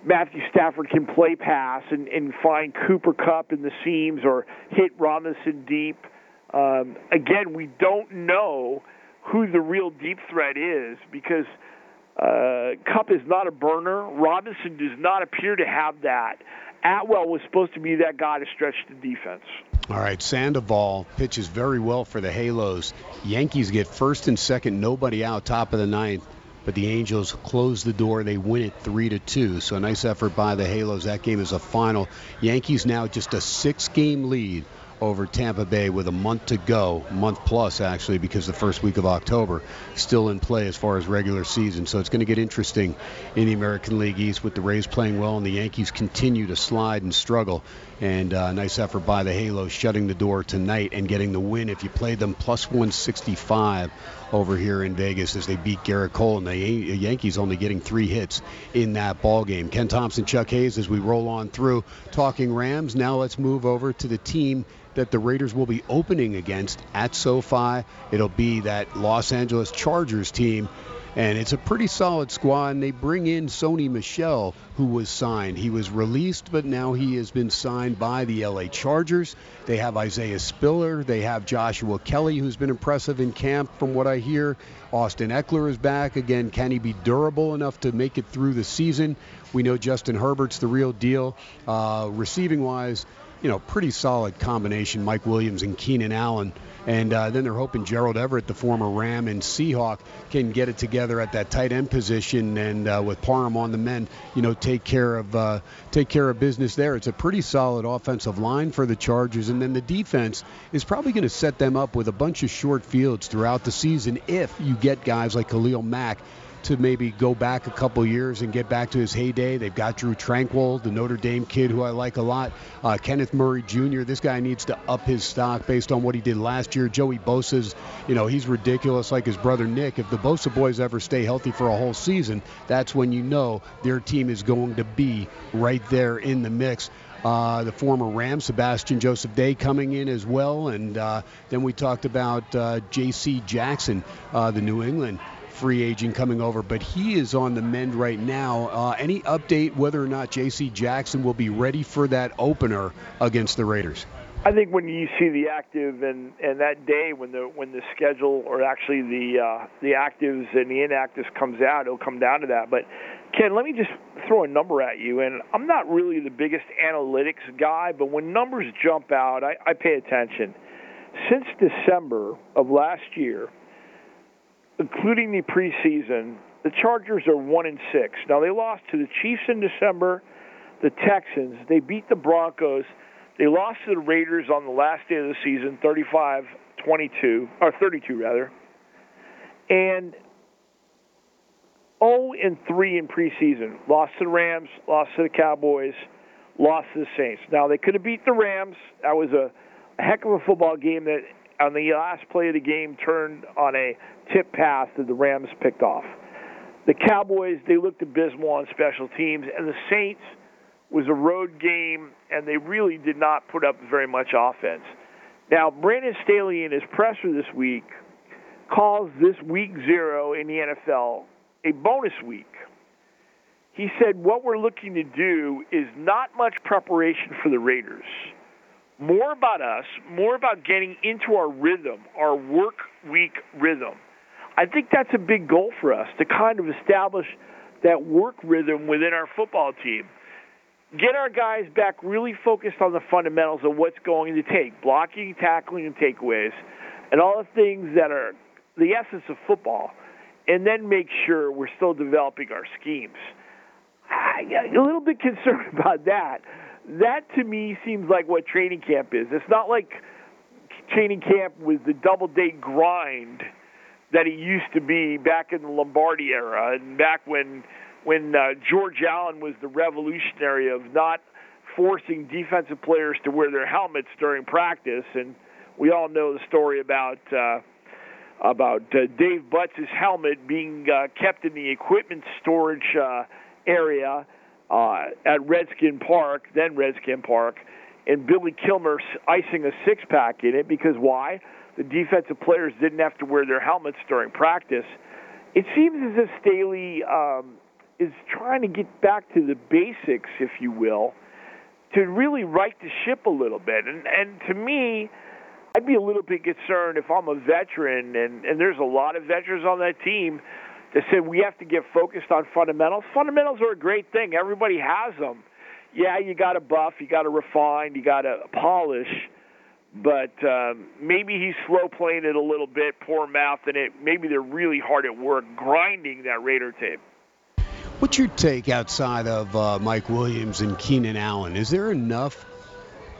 Matthew Stafford can play pass and, and find Cooper Kupp in the seams or hit Robinson deep. Um, again, we don't know who the real deep threat is because uh, Kupp is not a burner. Robinson does not appear to have that. Atwell was supposed to be that guy to stretch the defense. All right, Sandoval pitches very well for the Halos. Yankees get first and second, nobody out, top of the ninth. But the Angels close the door. They win it three to two. So a nice effort by the Halos. That game is a final. Yankees now just a six-game lead over Tampa Bay with a month to go, month plus actually, because the first week of October still in play as far as regular season. So it's going to get interesting in the American League East with the Rays playing well and the Yankees continue to slide and struggle. And uh, nice effort by the Halos shutting the door tonight and getting the win. If you played them plus 165 over here in Vegas as they beat Gerrit Cole and the Yankees only getting three hits in that ball game. Ken Thomson, Chuck Hayes, as we roll on through talking Rams. Now let's move over to the team that the Raiders will be opening against at SoFi. It'll be that Los Angeles Chargers team. And it's a pretty solid squad. And they bring in Sony Michel, who was signed. He was released, but now he has been signed by the LA Chargers. They have Isaiah Spiller. They have Joshua Kelly, who's been impressive in camp, from what I hear. Austin Ekeler is back. Again, can he be durable enough to make it through the season? We know Justin Herbert's the real deal. Uh, receiving wise, you know, pretty solid combination, Mike Williams and Keenan Allen. And uh, then they're hoping Gerald Everett, the former Ram and Seahawk, can get it together at that tight end position, and uh, with Parham on the mend, you know, take care of uh, take care of business there. It's a pretty solid offensive line for the Chargers, and then the defense is probably going to set them up with a bunch of short fields throughout the season if you get guys like Khalil Mack to maybe go back a couple years and get back to his heyday. They've got Drew Tranquill, the Notre Dame kid who I like a lot. Uh, Kenneth Murray Jr. This guy needs to up his stock based on what he did last year. Joey Bosa's, you know, he's ridiculous like his brother Nick. If the Bosa boys ever stay healthy for a whole season, that's when you know their team is going to be right there in the mix. Uh, the former Ram, Sebastian Joseph Day, coming in as well. And uh, then we talked about uh, J.C. Jackson, uh, the New England free agent coming over, but he is on the mend right now. Uh, any update whether or not J.C. Jackson will be ready for that opener against the Raiders? I think when you see the active and and that day when the when the schedule or actually the uh, the actives and the inactives comes out, it'll come down to that. But Ken, let me just throw a number at you, and I'm not really the biggest analytics guy, but when numbers jump out, I, I pay attention. Since December of last year, including the preseason, the Chargers are one and six. Now they lost to the Chiefs in December, the Texans. They beat the Broncos. They lost to the Raiders on the last day of the season, 35-22 or 32 rather. And 0 and 3 in preseason. Lost to the Rams, lost to the Cowboys, lost to the Saints. Now they could have beat the Rams. That was a, a heck of a football game that on the last play of the game turned on a tip pass that the Rams picked off. The Cowboys, they looked abysmal on special teams, and the Saints was a road game, and they really did not put up very much offense. Now, Brandon Staley in his presser this week calls this week zero in the NFL a bonus week. He said, What we're looking to do is not much preparation for the Raiders more about us, more about getting into our rhythm, our work week rhythm. I think that's a big goal for us to kind of establish that work rhythm within our football team. Get our guys back really focused on the fundamentals of what's going to take blocking, tackling, and takeaways, and all the things that are the essence of football, and then make sure we're still developing our schemes. I'm a little bit concerned about that that to me seems like what training camp is. It's not like training camp was the double date grind that it used to be back in the Lombardi era and back when when uh, George Allen was the revolutionary of not forcing defensive players to wear their helmets during practice and we all know the story about uh, about uh, Dave Butz' helmet being uh, kept in the equipment storage uh, area uh, at Redskin Park, then Redskin Park, and Billy Kilmer icing a six pack in it because why? The defensive players didn't have to wear their helmets during practice. It seems as if Staley um, is trying to get back to the basics, if you will, to really right the ship a little bit. And, and to me, I'd be a little bit concerned if I'm a veteran, and, and there's a lot of veterans on that team they said we have to get focused on fundamentals. Fundamentals are a great thing. Everybody has them. Yeah, you got to buff, you got to refine, you got to polish. But um, maybe he's slow playing it a little bit, poor mouth, and it. Maybe they're really hard at work grinding that Raider tape. What's your take outside of uh, Mike Williams and Keenan Allen? Is there enough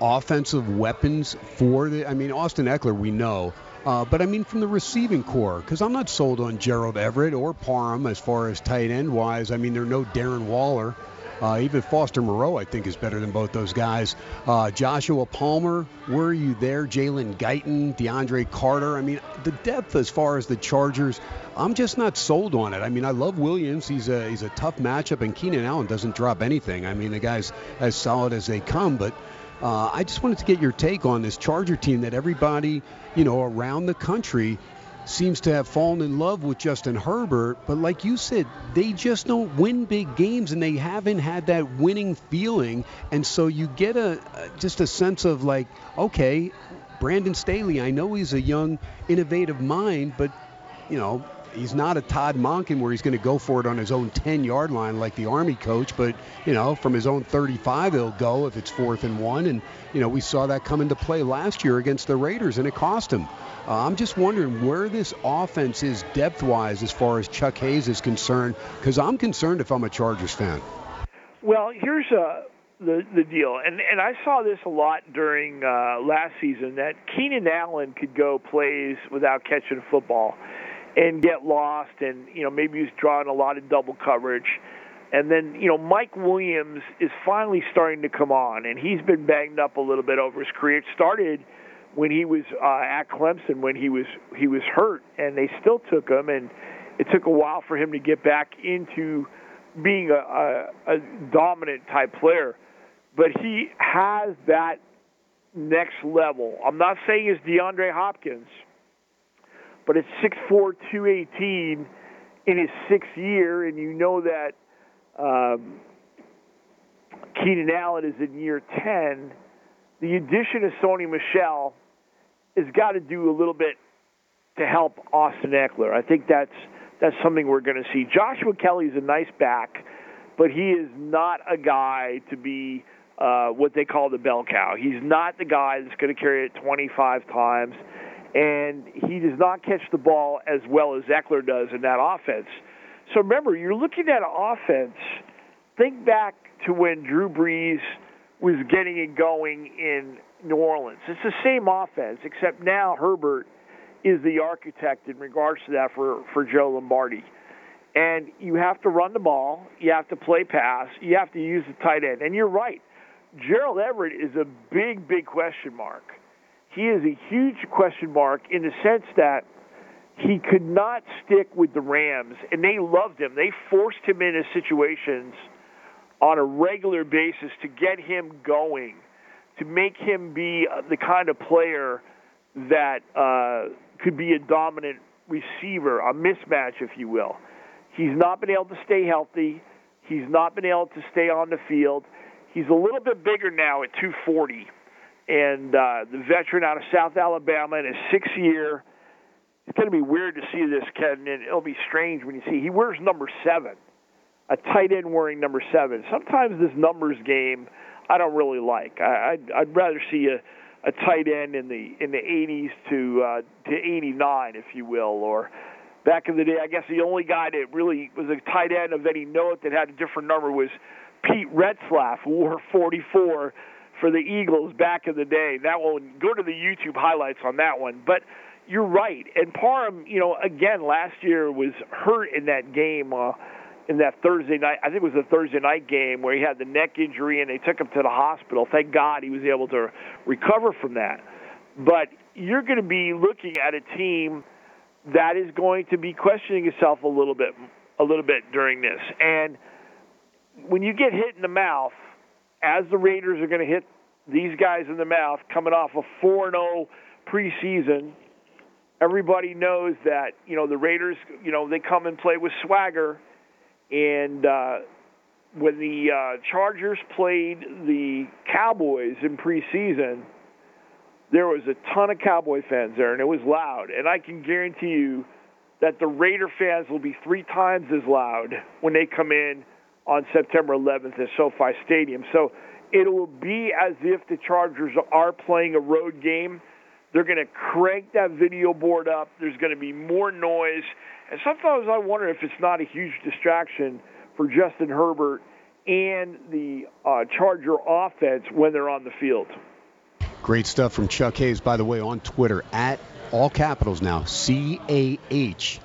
offensive weapons for the? I mean, Austin Ekeler, we know uh, but I mean, from the receiving corps, because I'm not sold on Gerald Everett or Parham as far as tight end wise. I mean, they're no Darren Waller. Uh, even Foster Moreau, I think, is better than both those guys. Uh, Joshua Palmer, were you there? Jalen Guyton, DeAndre Carter. I mean, the depth as far as the Chargers, I'm just not sold on it. I mean, I love Williams. He's a he's a tough matchup, and Keenan Allen doesn't drop anything. I mean, the guy's as solid as they come, but uh, I just wanted to get your take on this Charger team that everybody, you know, around the country seems to have fallen in love with Justin Herbert, but like you said, they just don't win big games and they haven't had that winning feeling. And so you get a just a sense of like, okay, Brandon Staley, I know he's a young, innovative mind, but you know, he's not a Todd Monken where he's going to go for it on his own 10 yard line like the Army coach, but, you know, from his own 35, he'll go if it's fourth and one. And, you know, we saw that come into play last year against the Raiders, and it cost him. Uh, I'm just wondering where this offense is depth wise as far as Chuck Hayes is concerned, because I'm concerned if I'm a Chargers fan. Well, here's uh, the the deal, and and I saw this a lot during uh, last season that Keenan Allen could go plays without catching a football and get lost, and you know maybe he's drawing a lot of double coverage. And then, you know, Mike Williams is finally starting to come on, and he's been banged up a little bit over his career. It started when he was uh, at Clemson when he was he was hurt, and they still took him, and it took a while for him to get back into being a, a, a dominant type player. But he has that next level. I'm not saying it's DeAndre Hopkins, but it's 6'4", 218 in his sixth year, and you know that um, Keenan Allen is in year 10. The addition of Sony Michel has got to do a little bit to help Austin Ekeler. I think that's that's something we're going to see. Joshua Kelly is a nice back, but he is not a guy to be uh, what they call the bell cow. He's not the guy that's going to carry it 25 times, and he does not catch the ball as well as Ekeler does in that offense. So remember, you're looking at an offense. Think back to when Drew Brees was getting it going in New Orleans. It's the same offense, except now Herbert is the architect in regards to that for, for Joe Lombardi. And you have to run the ball, you have to play pass, you have to use the tight end. And you're right. Gerald Everett is a big, big question mark. He is a huge question mark in the sense that he could not stick with the Rams, and they loved him. They forced him into situations on a regular basis to get him going, to make him be uh, the kind of player that uh, could be a dominant receiver, a mismatch, if you will. He's not been able to stay healthy. He's not been able to stay on the field. He's a little bit bigger now at 240. And uh, the veteran out of South Alabama in his sixth year, it's going to be weird to see this, Ken, and it'll be strange when you see he wears number seven, a tight end wearing number seven. Sometimes this numbers game I don't really like. I, I'd, I'd rather see a a tight end in the in the 80s to uh, to 89, if you will, or back in the day, I guess the only guy that really was a tight end of any note that had a different number was Pete Retzlaff, who wore 44 for the Eagles back in the day. That one, go to the YouTube highlights on that one. But you're right, and Parham, you know, again last year was hurt in that game. Uh, in that Thursday night. I think it was a Thursday night game where he had the neck injury and they took him to the hospital. Thank God he was able to recover from that. But you're going to be looking at a team that is going to be questioning itself a little bit a little bit during this. And when you get hit in the mouth, as the Raiders are going to hit these guys in the mouth coming off a 4-0 preseason, everybody knows that, you know, the Raiders, you know, they come and play with swagger and uh, when the uh, Chargers played the Cowboys in preseason, there was a ton of Cowboy fans there, and it was loud. And I can guarantee you that the Raider fans will be three times as loud when they come in on September 11th at SoFi Stadium. So it will be as if the Chargers are playing a road game. They're going to crank that video board up. There's going to be more noise. And sometimes I wonder if it's not a huge distraction for Justin Herbert and the uh, Charger offense when they're on the field. Great stuff from Chuck Hayes, by the way, on Twitter at all capitals now C A H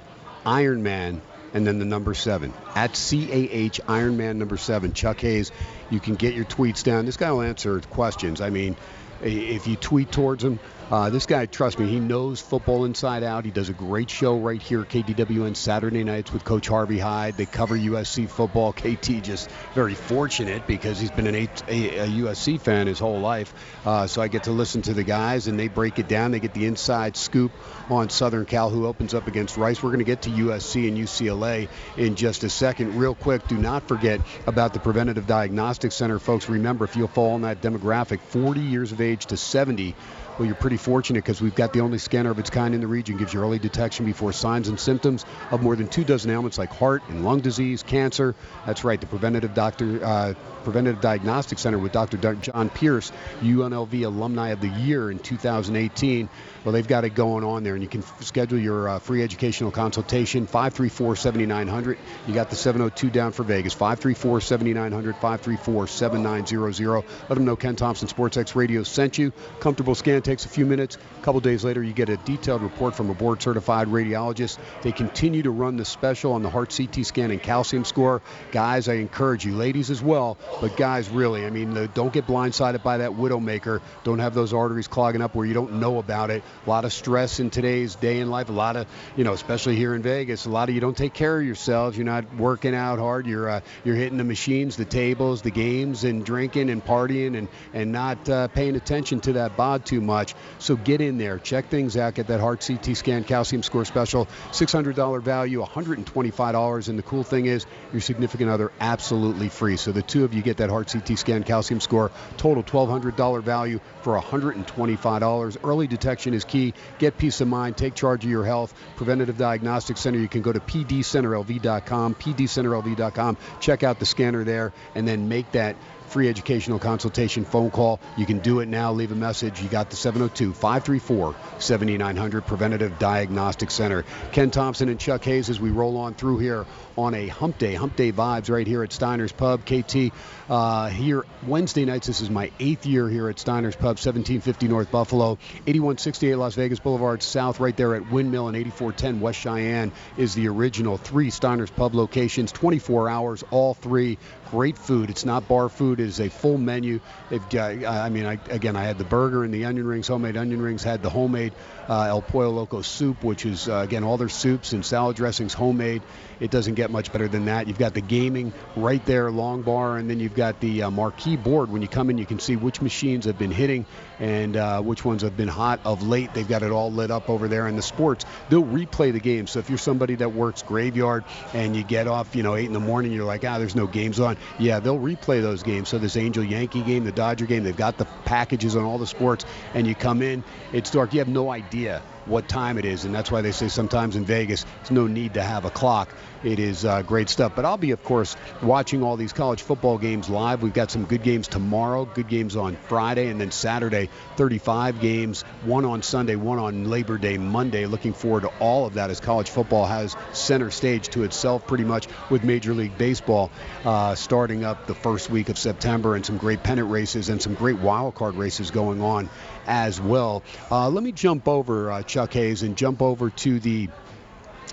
Ironman and then the number seven at C A H Ironman number seven. Chuck Hayes, you can get your tweets down. This guy will answer questions. I mean, if you tweet towards him, uh, this guy, trust me, he knows football inside out. He does a great show right here at KDWN Saturday nights with Coach Harvey Hyde. They cover USC football. KT just very fortunate because he's been an a, a, USC fan his whole life. Uh, so I get to listen to the guys and they break it down. They get the inside scoop on Southern Cal, who opens up against Rice. We're going to get to USC and UCLA in just a second. Real quick, do not forget about the Preventative Diagnostic Center, folks. Remember, if you fall in that demographic, 40 years of age to 70 Well, you're pretty fortunate because we've got the only scanner of its kind in the region. Gives you early detection before signs and symptoms of more than two dozen ailments like heart and lung disease, cancer. That's right, the preventative doctor, uh, preventative diagnostic center with Dr. John Pierce, UNLV Alumni of the Year in 2018. Well, they've got it going on there, and you can f- schedule your uh, free educational consultation 534 7900. You got the 702 down for Vegas 534 7900 534 7900. Let them know Ken Thomson Sports X Radio sent you. Comfortable scan takes a few minutes. A couple days later, you get a detailed report from a board certified radiologist. They continue to run the special on the heart CT scan and calcium score. Guys, I encourage you, ladies as well, but guys, really, I mean, don't get blindsided by that widowmaker. Don't have those arteries clogging up where you don't know about it. A lot of stress in today's day in life. A lot of, you know, especially here in Vegas, a lot of you don't take care of yourselves. You're not working out hard. You're uh, you're hitting the machines, the tables, the games, and drinking and partying, and and not uh, paying attention to that bod too much. So get in there, check things out, get that heart CT scan, calcium score special, $600 value, $125. And the cool thing is, your significant other absolutely free. So the two of you get that heart CT scan, calcium score, total $1,200 value for $125. Early detection is key. Get peace of mind. Take charge of your health. Preventative Diagnostic Center. You can go to pdcenterlv.com, pdcenterlv.com. Check out the scanner there, and then make that free educational consultation phone call. You can do it now. Leave a message. You got the 702 534 7900 Preventative Diagnostic Center. Ken Thomson and Chuck Hayes as we roll on through here on a hump day, hump day vibes right here at Steiner's Pub. KT uh, here Wednesday nights. This is my eighth year here at Steiner's Pub, 1750 North Buffalo, 8168 Las Vegas Boulevard South, right there at Windmill and 8410 West Cheyenne is the original three Steiner's Pub locations, 24 hours, all three. Great food. It's not bar food. It is a full menu. They've got, I mean, I, again, I had the burger and the onion rings, homemade onion rings. Had the homemade uh, El Pollo Loco soup, which is uh, again all their soups and salad dressings homemade. It doesn't get much better than that. You've got the gaming right there, long bar, and then you've got the uh, marquee board. When you come in, you can see which machines have been hitting and uh, which ones have been hot of late. They've got it all lit up over there. And the sports, they'll replay the game. So if you're somebody that works graveyard and you get off, you know, eight in the morning, you're like, ah, there's no games on. Yeah, they'll replay those games. So this Angel Yankee game, the Dodger game, they've got the packages on all the sports, and you come in, it's dark. You have no idea what time it is, and that's why they say sometimes in Vegas, there's no need to have a clock. It is uh, great stuff. But I'll be, of course, watching all these college football games live. We've got some good games tomorrow, good games on Friday, and then Saturday, 35 games, one on Sunday, one on Labor Day Monday. Looking forward to all of that as college football has center stage to itself pretty much with Major League Baseball uh, starting up the first week of September and some great pennant races and some great wild card races going on as well. Uh, let me jump over uh, Chuck Hayes and jump over to the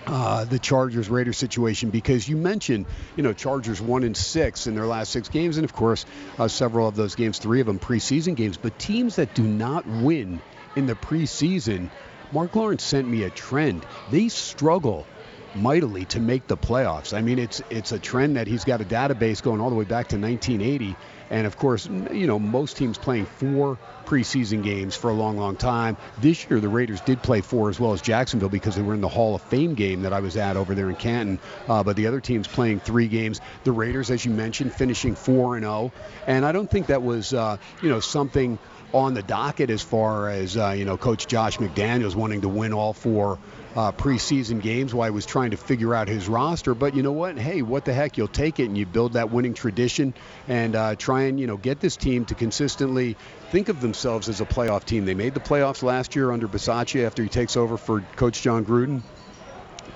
uh, the Chargers Raiders situation because you mentioned, you know, Chargers one and six in their last six games, and of course, uh, several of those games, three of them preseason games. But teams that do not win in the preseason, Marc Lawrence sent me a trend. They struggle mightily to make the playoffs. I mean, it's it's a trend that he's got a database going all the way back to 1980 and of course, you know, most teams playing four preseason games for a long, long time. This year, the Raiders did play four as well as Jacksonville because they were in the Hall of Fame game that I was at over there in Canton. Uh, but the other teams playing three games. The Raiders, as you mentioned, finishing four and zero. Oh. And I don't think that was, uh, you know, something on the docket as far as uh, you know, Coach Josh McDaniels wanting to win all four uh, preseason games while he was trying to figure out his roster. But you know what? Hey, what the heck? You'll take it and you build that winning tradition and uh, try and you know get this team to consistently think of themselves as a playoff team. They made the playoffs last year under Bisaccia after he takes over for Coach Jon Gruden.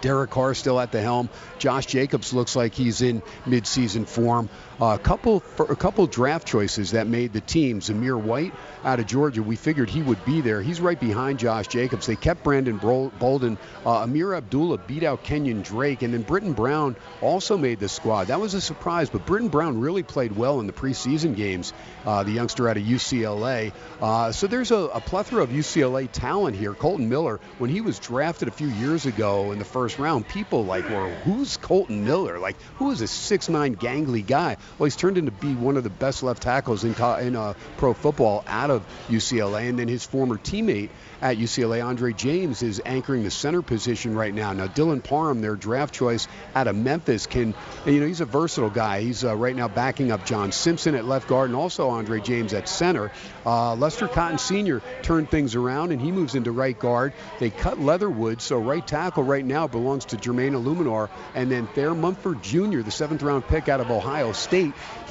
Derek Carr still at the helm. Josh Jacobs looks like he's in midseason form. Uh, a couple a couple draft choices that made the team. Zamir White out of Georgia, we figured he would be there. He's right behind Josh Jacobs. They kept Brandon Bolden. Uh, Ameer Abdullah beat out Kenyon Drake, and then Brittain Brown also made the squad. That was a surprise, but Brittain Brown really played well in the preseason games. Uh, the youngster out of UCLA. Uh, so there's a, a plethora of UCLA talent here. Kolton Miller, when he was drafted a few years ago in the first round, people like were who's Kolton Miller? Like who is a six nine gangly guy? Well, he's turned into be one of the best left tackles in in uh, pro football out of UCLA, and then his former teammate at UCLA. Andre James is anchoring the center position right now. Now, Dylan Parham, their draft choice out of Memphis, can, you know, he's a versatile guy. He's uh, right now backing up John Simpson at left guard and also Andre James at center. Uh, Lester Cotton Sr. turned things around and he moves into right guard. They cut Leatherwood, so right tackle right now belongs to Jermaine Eluemunor. And then Thayer Munford Jr., the seventh round pick out of Ohio State,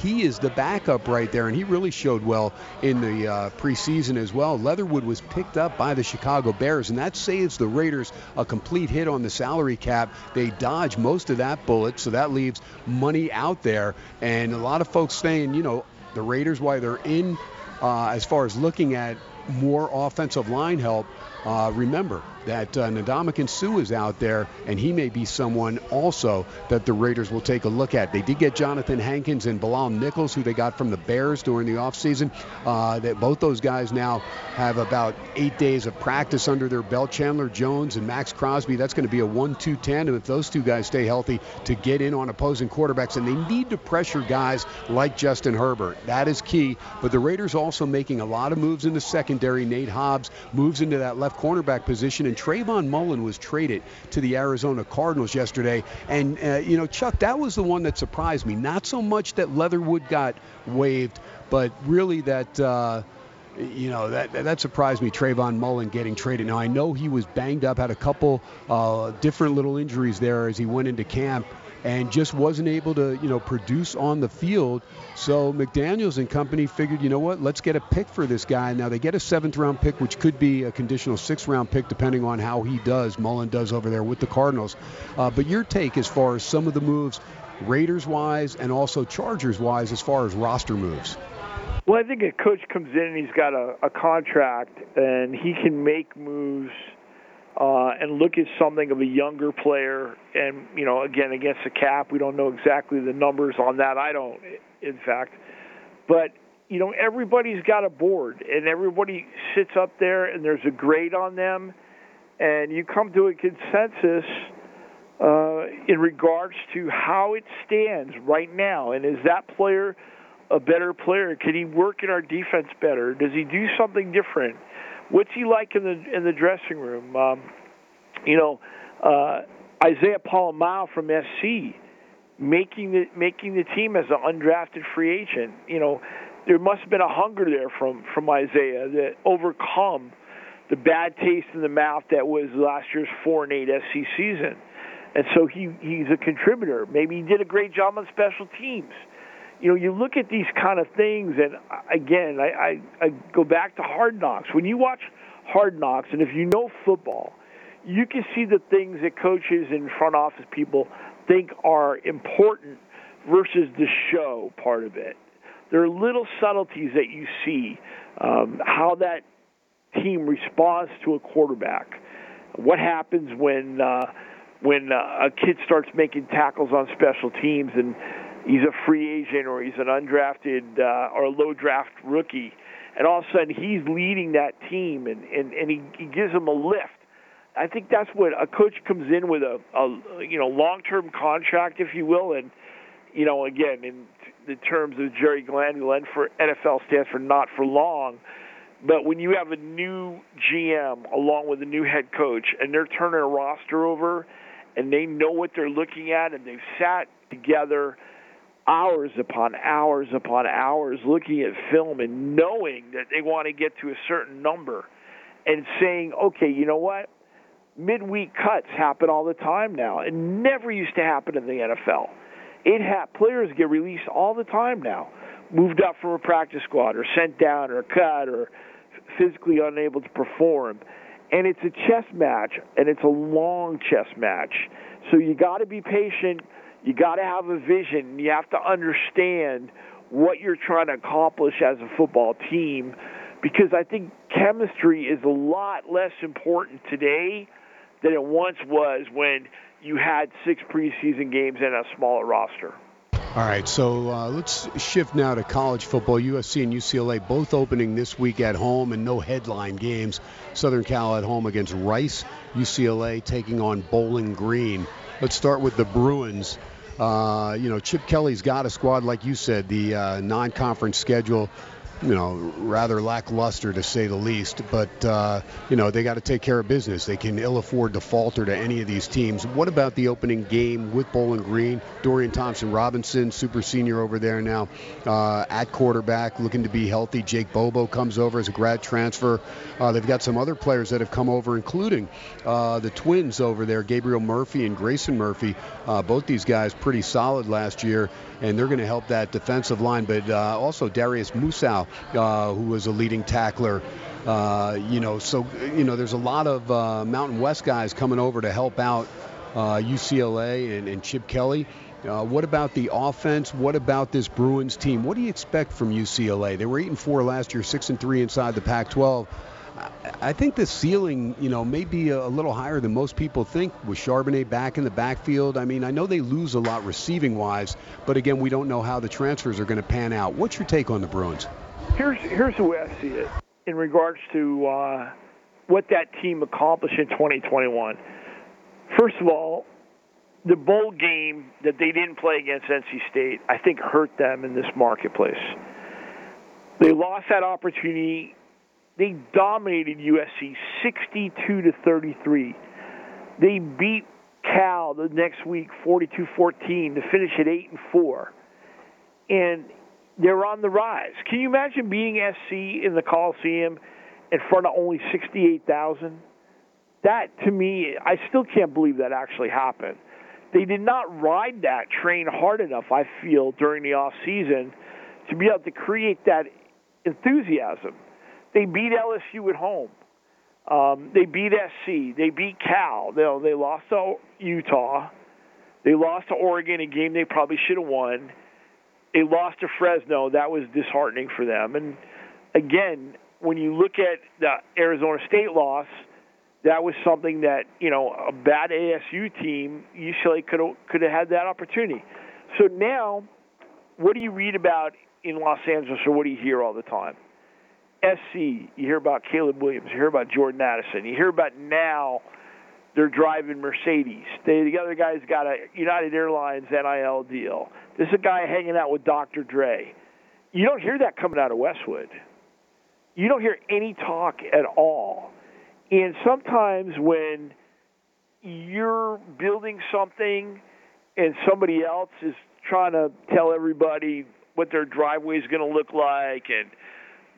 he is the backup right there, and he really showed well in the uh, preseason as well. Leatherwood was picked up by the Chicago Bears, and that saves the Raiders a complete hit on the salary cap. They dodge most of that bullet, so that leaves money out there. And a lot of folks saying, you know, the Raiders, why they're in uh, as far as looking at more offensive line help, uh, remember that uh, Ndamukong Suh is out there, and he may be someone also that the Raiders will take a look at. They did get Jonathan Hankins and Bilal Nichols, who they got from the Bears during the offseason. Uh, that both those guys now have about eight days of practice under their belt. Chandler Jones and Maxx Crosby, that's going to be a 1-2 tandem if those two guys stay healthy to get in on opposing quarterbacks, and they need to pressure guys like Justin Herbert. That is key. But the Raiders also making a lot of moves in the secondary. Nate Hobbs moves into that left cornerback position, and Trayvon Mullen was traded to the Arizona Cardinals yesterday. And, uh, you know, Chuck, that was the one that surprised me. Not so much that Leatherwood got waived, but really that. Uh, you know that that surprised me. Trayvon Mullen getting traded. Now I know he was banged up, had a couple uh, different little injuries there as he went into camp, and just wasn't able to, you know, produce on the field. So McDaniels and company figured, you know what, let's get a pick for this guy. Now they get a seventh round pick, which could be a conditional sixth round pick depending on how he does, Mullen does over there with the Cardinals. Uh, but your take as far as some of the moves, Raiders wise and also Chargers wise, as far as roster moves. Well, I think a coach comes in and he's got a, a contract and he can make moves – uh, and look at something of a younger player. And you know, again, against the cap, we don't know exactly the numbers on that. I don't, in fact, but you know, everybody's got a board, and everybody sits up there, and there's a grade on them, and you come to a consensus. Uh, in regards to how it stands right now, and is that player a better player? Can he work in our defense better? Does he do something different? What's he like in the in the dressing room? Um, you know, uh, Isaiah Pola-Mao from SC making the making the team as an undrafted free agent. You know, there must have been a hunger there from from Isaiah that overcome the bad taste in the mouth that was last year's four and eight SC season. And so he he's a contributor. Maybe he did a great job on special teams you know, you look at these kind of things, and again, I, I, I go back to Hard Knocks. When you watch Hard Knocks, and if you know football, you can see the things that coaches and front office people think are important versus the show part of it. There are little subtleties that you see, um, how that team responds to a quarterback. What happens when uh, when uh, a kid starts making tackles on special teams and he's a free agent or he's an undrafted uh, or a low draft rookie, and all of a sudden he's leading that team and, and, and he, he gives them a lift. I think that's what a coach comes in with a, a you know long term contract, if you will, and you know again in the terms of Jerry Glanville for NFL stands for not for long. But when you have a new GM along with a new head coach and they're turning a roster over and they know what they're looking at and they've sat together hours upon hours upon hours looking at film and knowing that they want to get to a certain number and saying, okay, you know what? Midweek cuts happen all the time now. It never used to happen in the NFL. It ha- players get released all the time now, moved up from a practice squad or sent down or cut or physically unable to perform. And it's a chess match, and it's a long chess match. So you got to be patient you got to have a vision. You have to understand what you're trying to accomplish as a football team because I think chemistry is a lot less important today than it once was when you had six preseason games and a smaller roster. All right, so uh, let's shift now to college football. USC and UCLA both opening this week at home and no headline games. Southern Cal at home against Rice. UCLA taking on Bowling Green. Let's start with the Bruins. Uh, you know, Chip Kelly's got a squad, like you said, the uh, non conference schedule you know, rather lackluster to say the least. But uh, you know, they got to take care of business. They can ill afford to falter to any of these teams. What about the opening game with Bowling Green? Dorian Thompson Robinson, super senior over there now uh, at quarterback, looking to be healthy. Jake Bobo comes over as a grad transfer. Uh, they've got some other players that have come over, including uh, the twins over there, Gabriel Murphy and Grayson Murphy. Uh, both these guys pretty solid last year, and they're going to help that defensive line. But uh, also Darius Uh, who was a leading tackler. Uh, you know, so you know, there's a lot of uh, Mountain West guys coming over to help out UCLA uh, and, and, Chip Kelly. Uh, what about the offense? What about this Bruins team? What do you expect from UCLA? They were eight and four last year, six and three inside the Pac-12. I think the ceiling, you know, may be a little higher than most people think with Charbonnet back in the backfield. I mean, I know they lose a lot receiving wise, but again, we don't know how the transfers are going to pan out. What's your take on the Bruins? Here's here's the way I see it in regards to uh, what that team accomplished in 2021. First of all, the bowl game that they didn't play against NC State, I think, hurt them in this marketplace. They lost that opportunity. They dominated USC 62 to 33. They beat Cal the next week 42-14 to finish at 8 and 4. And they're on the rise. Can you imagine being SC in the Coliseum in front of only 68,000? That, to me, I still can't believe that actually happened. They did not ride that train hard enough, I feel, during the off season to be able to create that enthusiasm. They beat LSU at home. Um, they beat SC. They beat Cal. They, they lost to Utah. They lost to Oregon, a game they probably should have won they lost to Fresno. That was disheartening for them. And again, when you look at the Arizona State loss, that was something that you know a bad ASU team UCLA could have could have had that opportunity. So now, what do you read about in Los Angeles, or what do you hear all the time? SC, you hear about Caleb Williams, you hear about Jordan Addison, you hear about now they're driving Mercedes. They, the other guy's got a United Airlines NIL deal. This is a guy hanging out with Dr. Dre. You don't hear that coming out of Westwood. You don't hear any talk at all. And sometimes when you're building something and somebody else is trying to tell everybody what their driveway is going to look like and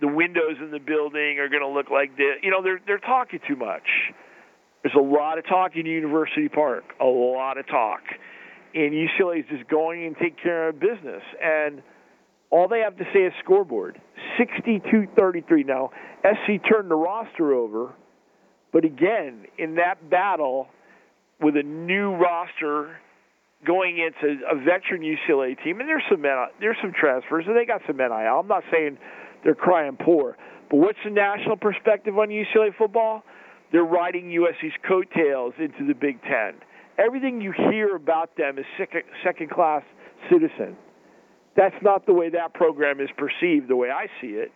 the windows in the building are going to look like this, you know, they're they're talking too much. There's a lot of talk in University Park, a lot of talk and UCLA is just going and take care of business. And all they have to say is scoreboard 62-33. Now SC turned the roster over, but again in that battle with a new roster going into a veteran UCLA team, and there's some there's some transfers, and they got some NIL. I'm not saying they're crying poor, but what's the national perspective on UCLA football? They're riding USC's coattails into the Big Ten everything you hear about them is second class citizen. That's not the way that program is perceived, the way I see it.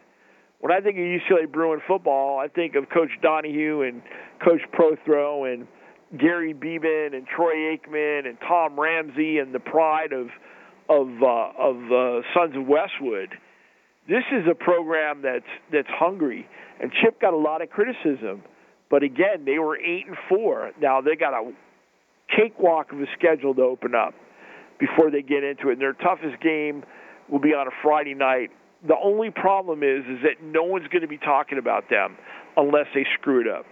When I think of UCLA Bruin football, I think of Coach Donahue and Coach Prothro and Gary Beban and Troy Aikman and Tom Ramsey and the pride of of uh, of uh, Sons of Westwood. This is a program that's that's hungry, and Chip got a lot of criticism, but again, they were eight and four. Now they got a cakewalk of a schedule to open up before they get into it. And their toughest game will be on a Friday night. The only problem is is that no one's going to be talking about them unless they screw it up.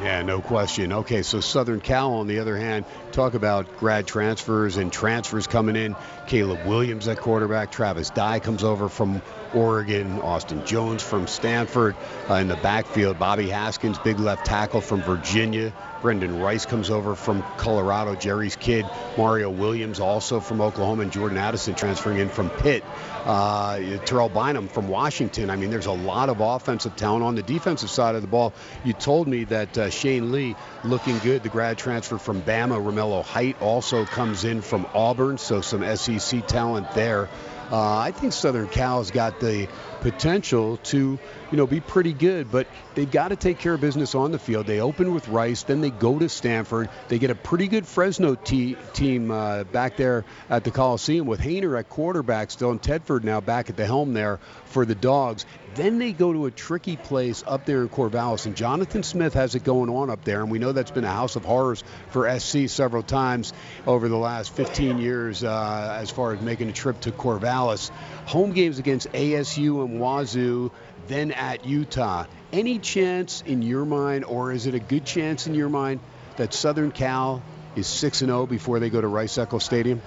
Yeah, no question. Okay, so Southern Cal, on the other hand, talk about grad transfers and transfers coming in. Caleb Williams at quarterback, Travis Dye comes over from Oregon, Austin Jones from Stanford uh, in the backfield, Bobby Haskins, big left tackle from Virginia, Brendan Rice comes over from Colorado, Jerry's kid. Mario Williams also from Oklahoma, and Jordan Addison transferring in from Pitt. Uh, Terrell Bynum from Washington. I mean, there's a lot of offensive talent on the defensive side of the ball. You told me that uh, Shane Lee looking good. The grad transfer from Bama, Romello Height, also comes in from Auburn, so some SEC talent there. Uh, I think Southern Cal's got the potential to, you know, be pretty good, but they've got to take care of business on the field. They open with Rice, then they go to Stanford. They get a pretty good Fresno te- team uh, back there at the Coliseum with Haener at quarterback still, and Tedford now back at the helm there for the Dogs. Then they go to a tricky place up there in Corvallis, and Jonathan Smith has it going on up there, and we know that's been a house of horrors for SC several times over the last 15 years uh, as far as making a trip to Corvallis. Home games against ASU and Wazoo, then at Utah. Any chance in your mind, or is it a good chance in your mind, that Southern Cal is 6 0 before they go to Rice Eccles Stadium?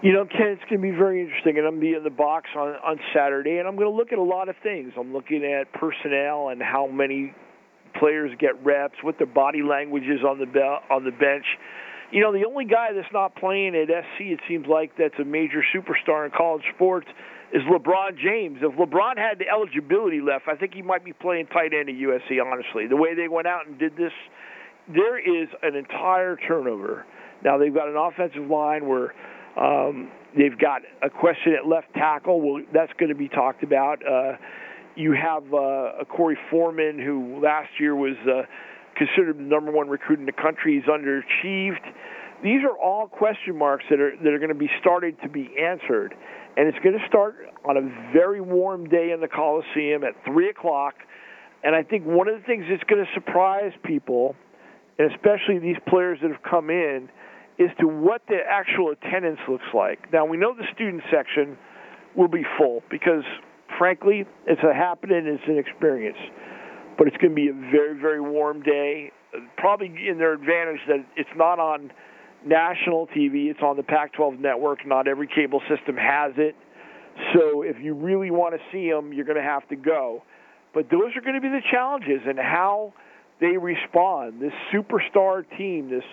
You know, Ken, it's going to be very interesting, and I'm be in the box on on Saturday, and I'm going to look at a lot of things. I'm looking at personnel and how many players get reps, what their body language is on the be- on the bench. You know, the only guy that's not playing at SC, it seems like that's a major superstar in college sports, is LeBron James. If LeBron had the eligibility left, I think he might be playing tight end at USC. Honestly, the way they went out and did this, there is an entire turnover. Now they've got an offensive line where um, they've got a question at left tackle. Well, that's going to be talked about. Uh, you have uh, a Korey Foreman who last year was uh, considered the number one recruit in the country. He's underachieved. These are all question marks that are that are going to be started to be answered, and it's going to start on a very warm day in the Coliseum at three o'clock. And I think one of the things that's going to surprise people, and especially these players that have come in, is to what the actual attendance looks like. Now, we know the student section will be full because, frankly, it's a happening, it's an experience. But it's going to be a very, very warm day. Probably in their advantage that it's not on national TV, it's on the Pac 12 network. Not every cable system has it. So if you really want to see them, you're going to have to go. But those are going to be the challenges and how they respond. This superstar team, this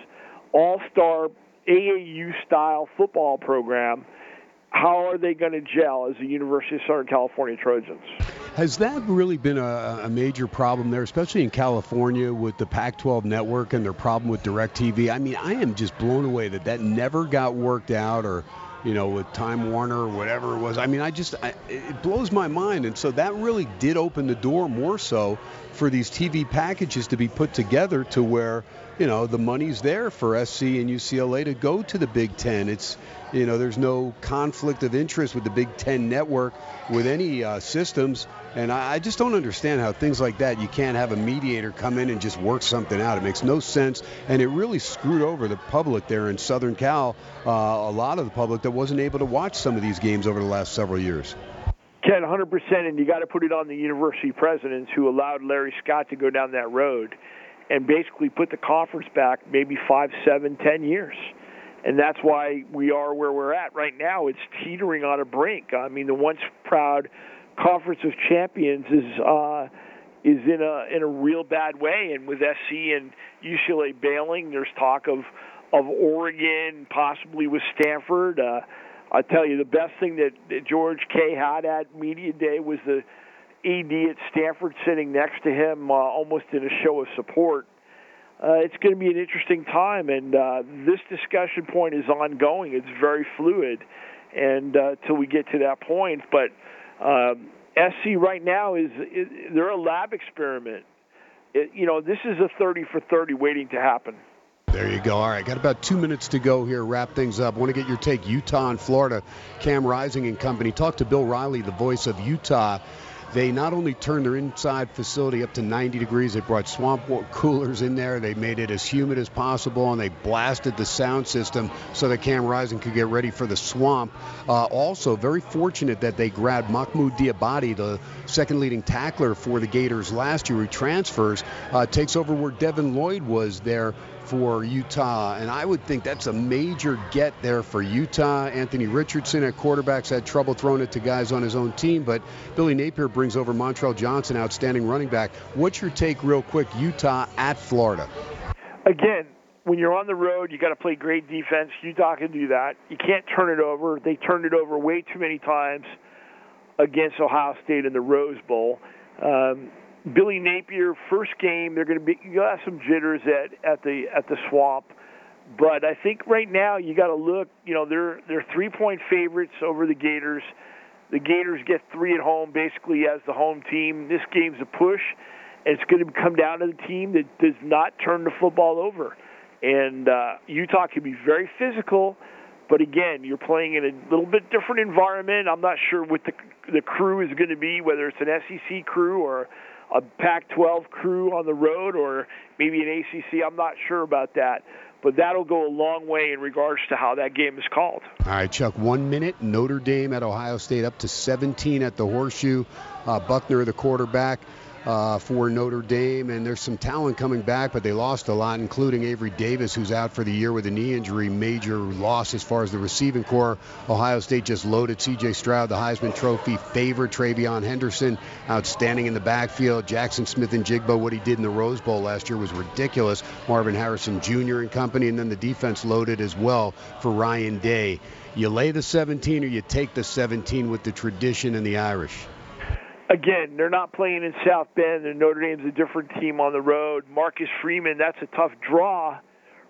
all star AAU style football program, how are they going to gel as the University of Southern California Trojans? Has that really been a, a, major problem there, especially in California with the Pac 12 network and their problem with DirecTV? I mean, I am just blown away that that never got worked out or you know, with Time Warner or whatever it was. I mean, I just, I, it blows my mind. And so that really did open the door more so for these TV packages to be put together to where, you know, the money's there for SC and UCLA to go to the Big Ten. It's, you know, there's no conflict of interest with the Big Ten network with any uh, systems. And I, I just don't understand how things like that, you can't have a mediator come in and just work something out. It makes no sense. And it really screwed over the public there in Southern Cal, uh, a lot of the public that wasn't able to watch some of these games over the last several years. Ken, 100%, and you got to put it on the university presidents who allowed Larry Scott to go down that road and basically put the conference back maybe five, seven, ten years. And that's why we are where we're at right now. It's teetering on a brink. I mean, the once proud Conference of Champions is uh, is in a in a real bad way, and with SC and UCLA bailing, there's talk of of Oregon, possibly with Stanford. Uh, I tell you, the best thing that, that George K had at media day was the ED at Stanford sitting next to him, uh, almost in a show of support. Uh, it's going to be an interesting time, and uh, this discussion point is ongoing. It's very fluid, and uh, till we get to that point. But um, SC right now is, is they're a lab experiment. It, you know, this is a 30 for 30 waiting to happen. There you go. All right, got about two minutes to go here. Wrap things up. Want to get your take? Utah and Florida. Cam Rising and company. Talk to Bill Riley, the voice of Utah. They not only turned their inside facility up to 90 degrees, they brought swamp coolers in there. They made it as humid as possible, and they blasted the sound system so that Cam Rising could get ready for the swamp. Uh, also, very fortunate that they grabbed Mohamoud Diabate, the second leading tackler for the Gators last year, who transfers, uh, takes over where Devin Lloyd was there for Utah. And I would think that's a major get there for Utah. Anthony Richardson at quarterbacks had trouble throwing it to guys on his own team, but Billy Napier brings over Montrell Johnson, outstanding running back. What's your take, real quick, Utah at Florida? Again, when you're on the road, you got to play great defense. Utah can do that. You can't turn it over. They turned it over way too many times against Ohio State in the Rose Bowl. Um, Billy Napier, first game, they're going to be you have some jitters at at the at the swamp, but I think right now you got to look. You know, they're they're three point favorites over the Gators. The Gators get three at home, basically as the home team. This game's a push. It's going to come down to the team that does not turn the football over. And uh, Utah can be very physical, but again, you're playing in a little bit different environment. I'm not sure what the the crew is going to be, whether it's an SEC crew or a Pac-12 crew on the road, or maybe an ACC. I'm not sure about that, but that'll go a long way in regards to how that game is called. All right, Chuck. One minute. Notre Dame at Ohio State up to 17 at the Horseshoe. Uh, Buchner, the quarterback uh, for Notre Dame, and there's some talent coming back, but they lost a lot, including Avery Davis, who's out for the year with a knee injury. Major loss as far as the receiving corps. Ohio State just loaded C.J. Stroud, the Heisman Trophy favorite. TreVeyon Henderson, outstanding in the backfield. Jackson Smith-Njigba, what he did in the Rose Bowl last year was ridiculous. Marvin Harrison Jr. and company, and then the defense loaded as well for Ryan Day. You lay the 17 or you take the 17 with the tradition and the Irish again, they're not playing in South Bend, and Notre Dame's a different team on the road. Marcus Freeman, that's a tough draw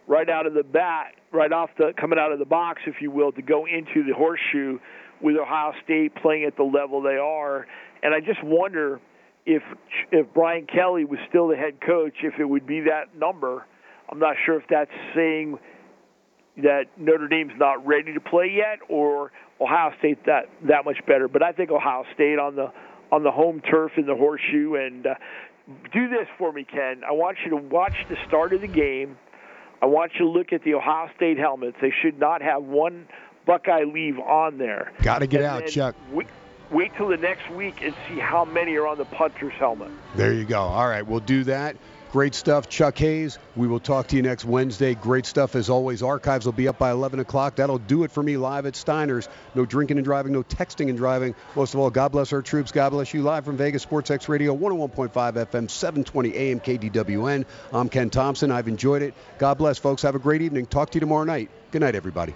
right out of the bat, right off the coming out of the box, if you will, to go into the horseshoe with Ohio State playing at the level they are. And I just wonder if if Brian Kelly was still the head coach, if it would be that number. I'm not sure if that's saying that Notre Dame's not ready to play yet, or Ohio State that that much better. But I think Ohio State on the on the home turf in the horseshoe. And uh, do this for me, Ken. I want you to watch the start of the game. I want you to look at the Ohio State helmets. They should not have one Buckeye leave on there. Got to get and out, Chuck. Wait, wait till the next week and see how many are on the punter's helmet. There you go. All right, we'll do that. Great stuff, Chuck Hayes. We will talk to you next Wednesday. Great stuff as always. Archives will be up by 11 o'clock. That'll do it for me live at Steiner's. No drinking and driving, no texting and driving. Most of all, God bless our troops. God bless you. Live from Vegas Sports X Radio, 101.5 FM, 720 AM KDWN. I'm Ken Thomson. I've enjoyed it. God bless, folks. Have a great evening. Talk to you tomorrow night. Good night, everybody.